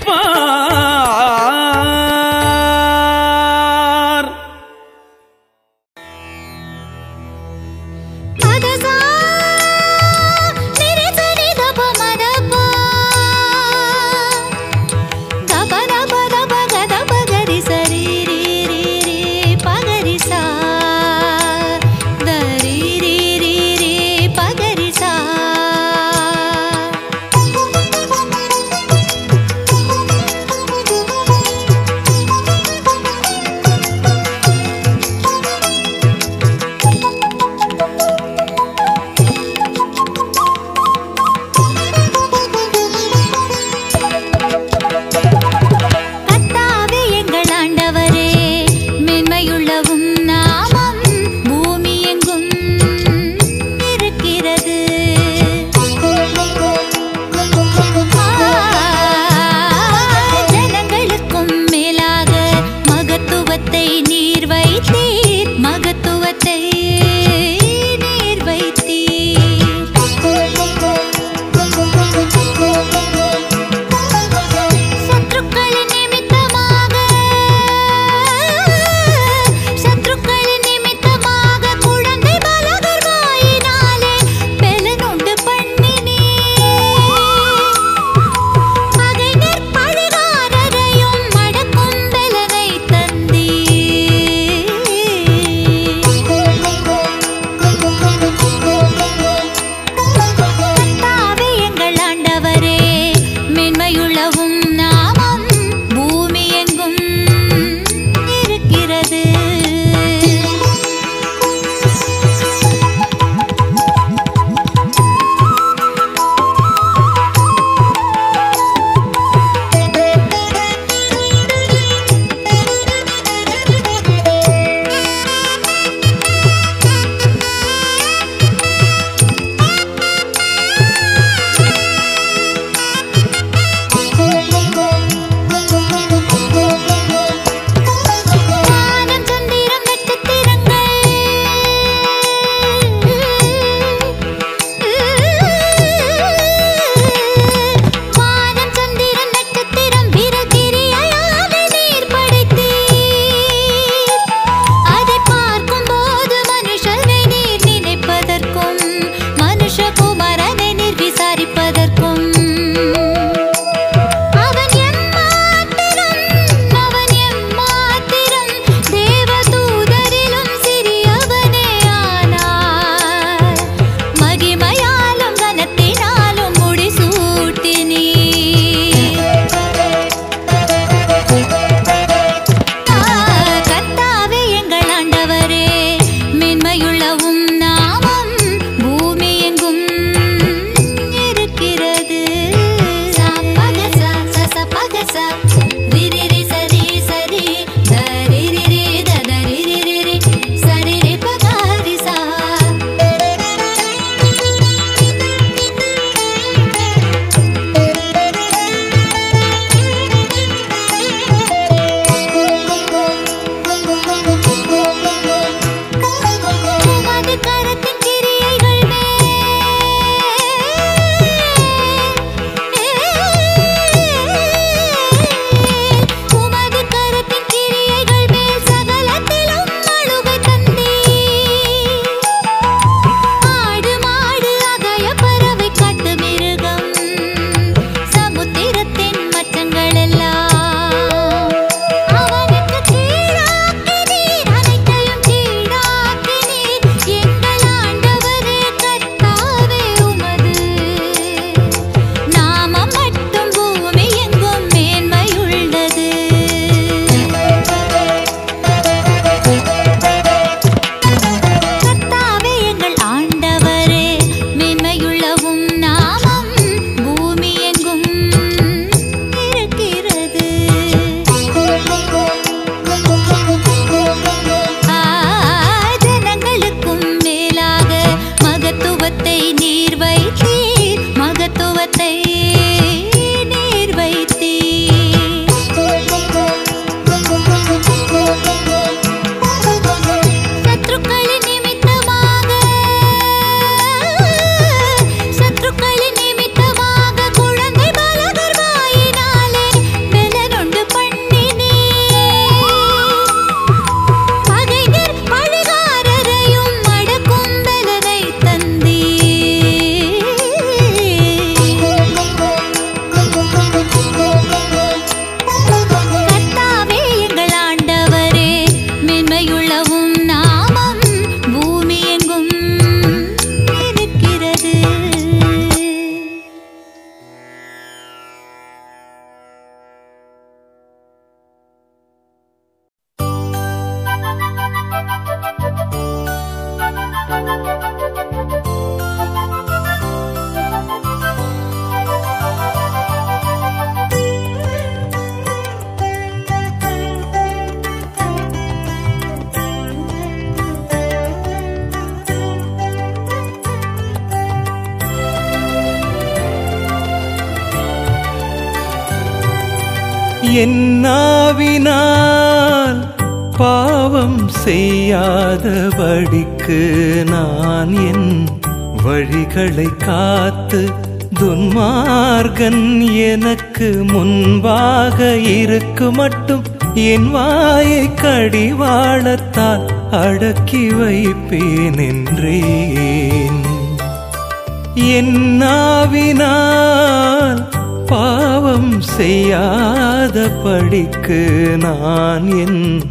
நான் என்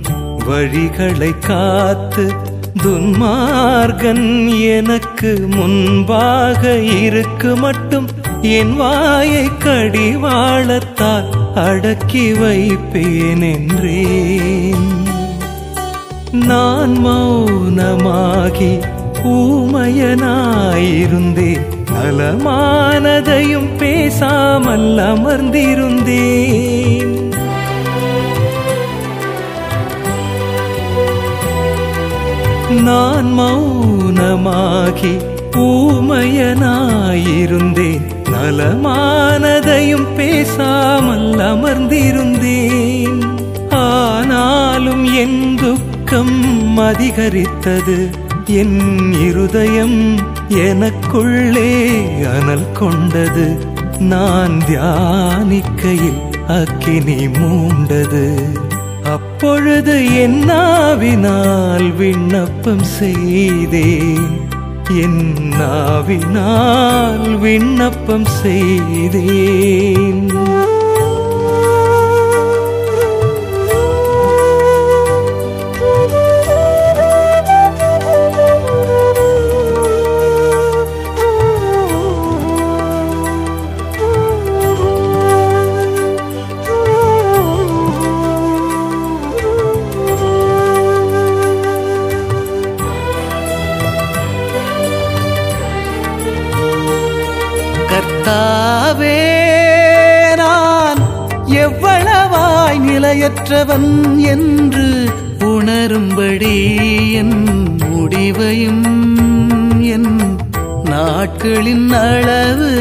வழிகளை காத்து துன்மார்கன் எனக்கு முன்பாக இருக்கு மட்டும் என் வாயை கடிவாளத்தால் அடக்கி வைப்பேன் என்றேன் நான் மௌனமாகி ஊமையனாயிருந்தேன். நலமானதையும் பேசாமல் அமர்ந்திருந்தேன். நான் மௌனமாகி ஊமையனாயிருந்தேன். நலமானதையும் பேசாமல் அமர்ந்திருந்தேன். ஆனாலும் என் துக்கம் அதிகரித்தது. என் இருதயம் எனக்குள்ளே அனல் கொண்டது. நான் தியானிக்கையில் அக்கினி மூண்டது. அப்பொழுது என்னாவினால் விண்ணப்பம் செய்தேன். என்னாவினால் விண்ணப்பம் செய்தேன். கவலையற்றவன் என்று உணரும்படி என் முடிவையும் என் நாட்களின் அளவு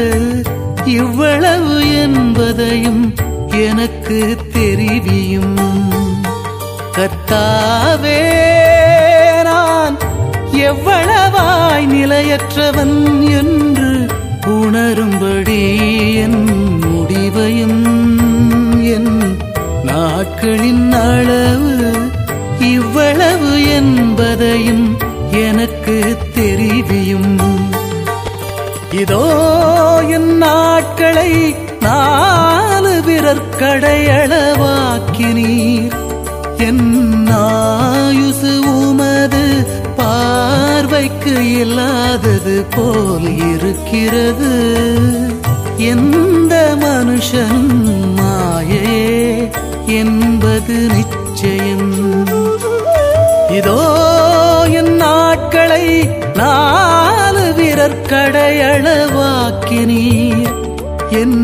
இவ்வளவு என்பதையும் எனக்கு தெரிவியும். கத்தாவே நான் எவ்வளவாய் நிலையற்றவன் என்று உணரும்படி என் நாட்களின் அளவு இவ்வளவு என்பதையும் எனக்கு தெரிவியும். இதோ என் நாட்களை நாலு விரற்கடையளவாக்கினீர் என் ஆயுசு உமது பார்வைக்கு இல்லாதது போல் இருக்கிறது. அது நிச்சயம். இதோ என் நாட்களை நாலு விரற்கடையளவாக்கினீர் என்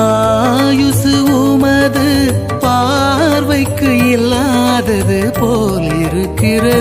ஆயுசு உமது பார்வைக்கு இல்லாதது போல் இருக்கிறது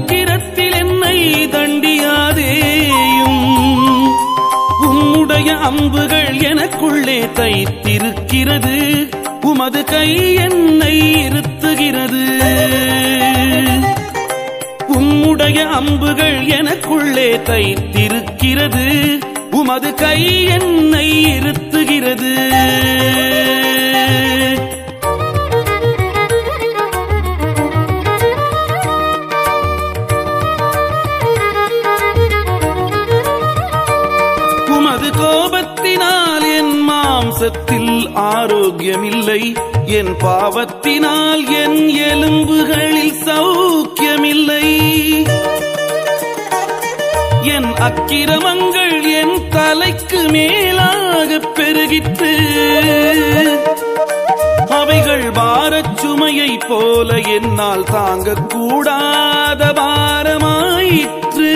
உக்கிரத்தில் என்னை தண்டியாதேயும். உம்முடைய அம்புகள் எனக்குள்ளே தைத்திருக்கிறது. உமது கை என்னை இருத்துகிறது. உம்முடைய அம்புகள் எனக்குள்ளே தைத்திருக்கிறது. உமது கை என்னை இருத்துகிறது. ஆரோக்கியமில்லை. என் பாவத்தினால் என் எலும்புகளில் சௌக்கியமில்லை. என் அக்கிரமங்கள் என் தலைக்கு மேலாக பெருகித்து அவைகள் பாரச் சுமையை போல என்னால் தாங்கக்கூடாத பாரமாயிற்று.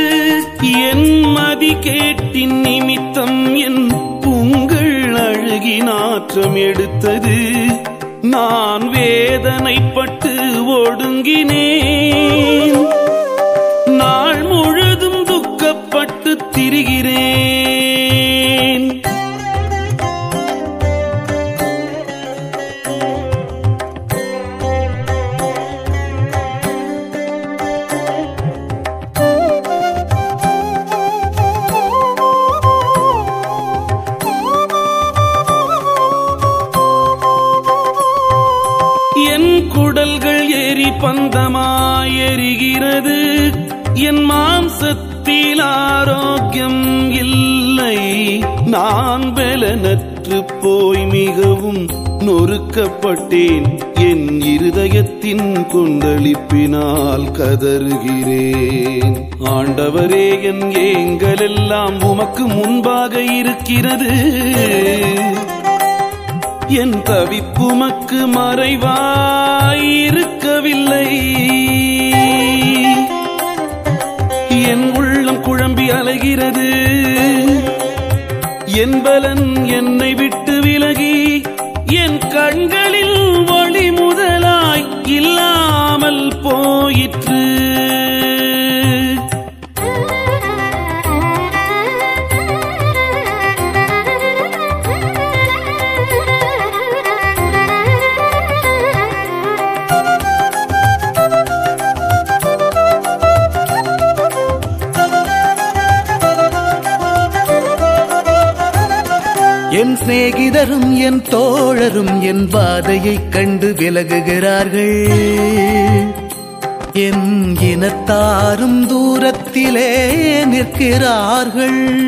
என் மதி கேட்டின் நிமித்தம் என் அழுகி நாற்றம் எடுத்தது. நான் வேதனைப்பட்டு ஒடுங்கினேன். நாள் முழுதும் துக்கப்பட்டு திரிகிறேன். மாசத்தில் ஆரோக்கியம் இல்லை. நான் பலனற்று போய் மிகவும் நொறுக்கப்பட்டேன். என் இருதயத்தின் கொந்தளிப்பினால் கதறுகிறேன். ஆண்டவரே என் ஏங்களெல்லாம் உமக்கு முன்பாக இருக்கிறது. என் தவிப்புமக்கு மறைவாயிருக்கவில்லை. குழம்பி என்பலன் என்னை விட்டு விலகி சிநேகிதரும் என் தோழரும் என் பாதையைக் கண்டு விலகுகிறார்கள். என் இனத்தாரும் தூரத்திலே நிற்கிறார்கள்.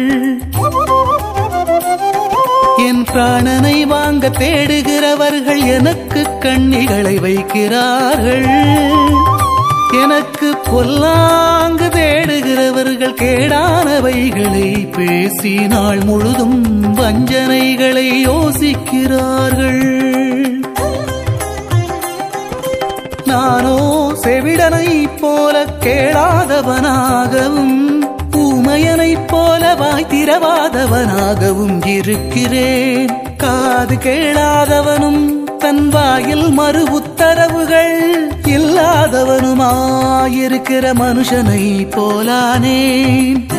என் பிராணனை வாங்க தேடுகிறவர்கள் எனக்கு கண்ணிகளை வைக்கிறார்கள். எனக்கு பொல்லாங்கு தேடுகிறவர்கள் கேடானவைகளை பேசி நாள் முழுதும் வஞ்சனைகளை யோசிக்கிறார்கள். நானோ செவிடனைப் போல கேளாதவனாகவும் ஊமையனைப் போல வாய் திரவாதவனாகவும் இருக்கிறேன். காது கேளாதவனும் தன் வாயில் மறு உத்தரவுகள் இல்லாதவனுமாயிருக்கிற மனுஷனை போலானேன்.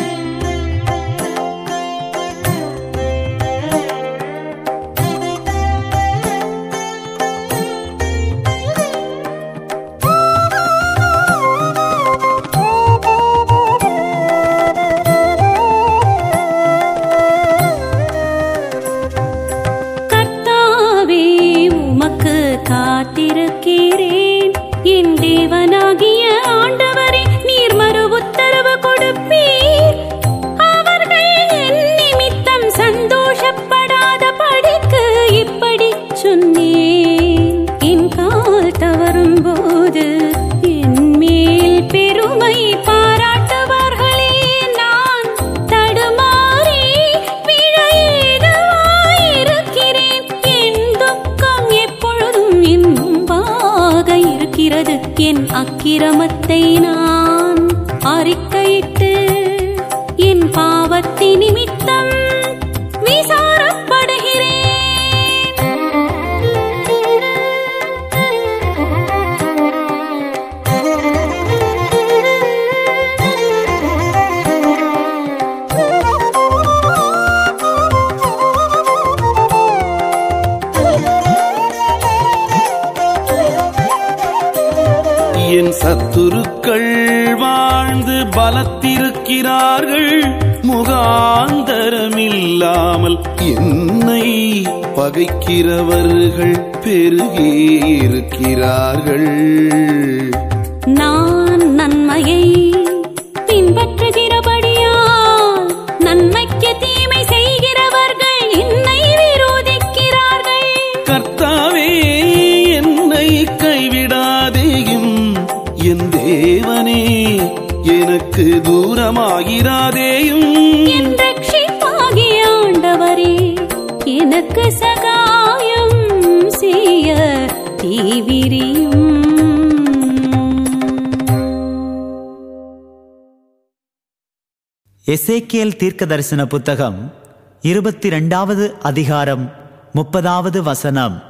எசேக்கியேல் தீர்க்கதரிசன புத்தகம் இருபத்தி ரெண்டாவது அதிகாரம் முப்பதாவது வசனம்.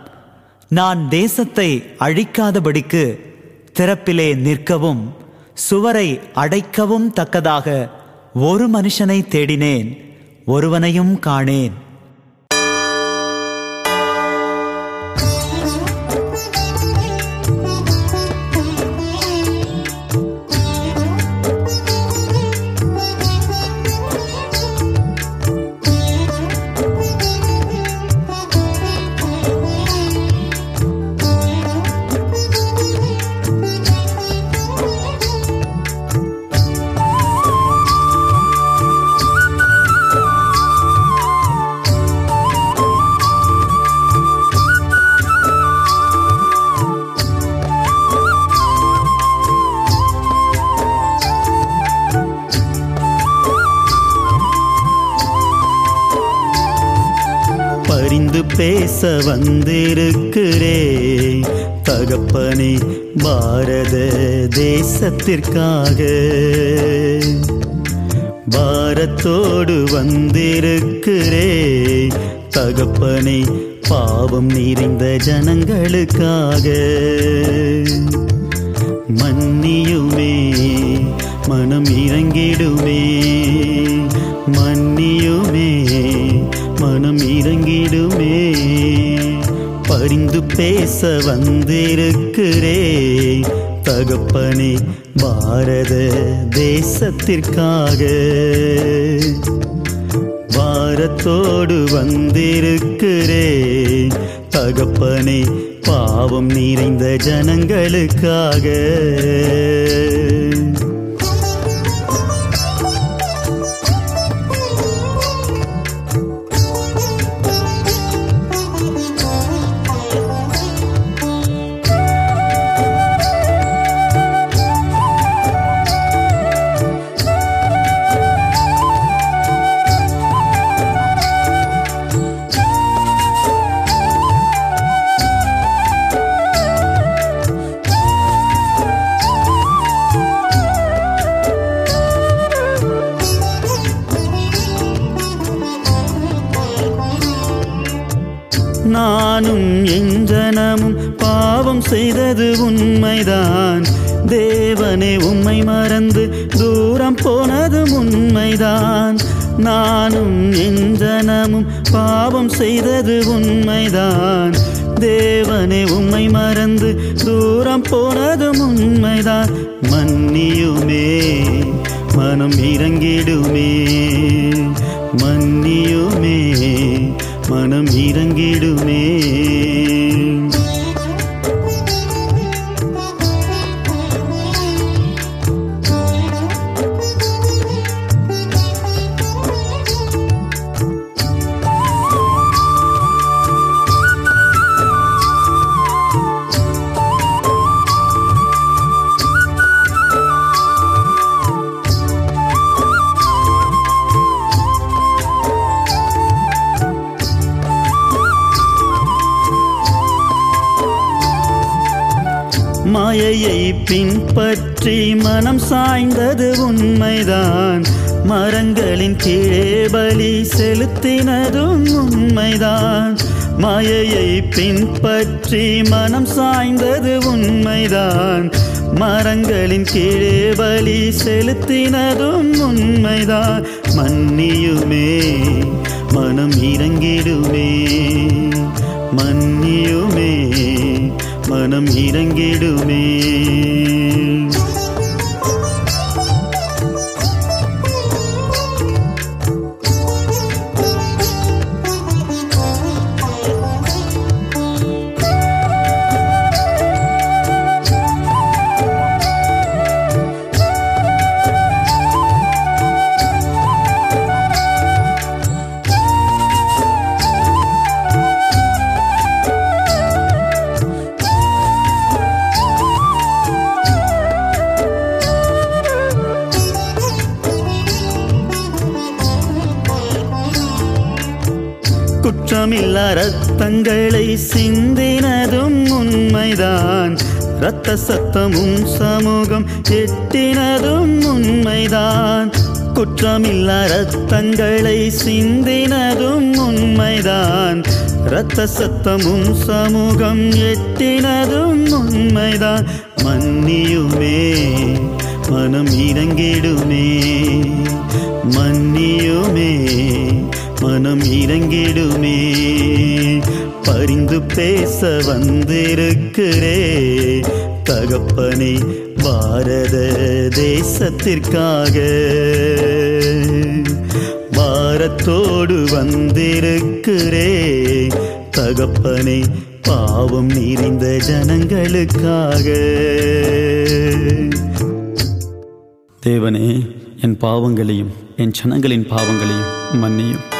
நான் தேசத்தை அழிக்காதபடிக்கு திறப்பிலே நிற்கவும் சுவரை அடைக்கவும் தக்கதாக ஒரு மனுஷனை தேடினேன் ஒருவனையும் காணேன். பேச வந்திருக்கிறே தகப்பனே பாரத தேசத்திற்காக. பாரத்தோடு வந்திருக்கிறே தகப்பனே பாவம் நிறைந்த ஜனங்களுக்காக. மன்னியுமே மனம் அறிந்து பேச வந்திருக்கிறே தகப்பனே பாரத தேசத்திற்காக. வாரத்தோடு வந்திருக்கிறே தகப்பனே பாவம் நிறைந்த ஜனங்களுக்காக. சொன்னதும் உண்மைதான். மன்னியுமே மனம் இறங்கிடுமே. மன்னியுமே மனம் இறங்கிடுமே. மாயையை பின்பற்றி மனம் சாய்ந்தது உண்மைதான். மரங்களின் கீழே பலி செலுத்தினதும் உண்மைதான். மன்னியுமே மனம் இறங்கிடுமே. மன்னியுமே மனம் இறங்கிடுமே. சத்தமும் சமூகம் எட்டினதும் உண்மைதான். குற்றமில்லா ரத்தங்களை சிந்தினதும் உண்மைதான். இரத்த சத்தமும் சமூகம் எட்டினதும் உண்மைதான். மன்னியுமே மனம் இறங்கிடுமே. மன்னியுமே மனம் இறங்கிடுமே. பரிந்து பேச வந்திருக்கிறே தகப்பனே பாரத தேசத்திற்காக. பாரத்தோடு வந்திருக்கிறே தகப்பனே பாவம் நிறைந்த ஜனங்களுக்காக. தேவனே என் பாவங்களையும் என் ஜனங்களின் பாவங்களையும் மன்னியும்.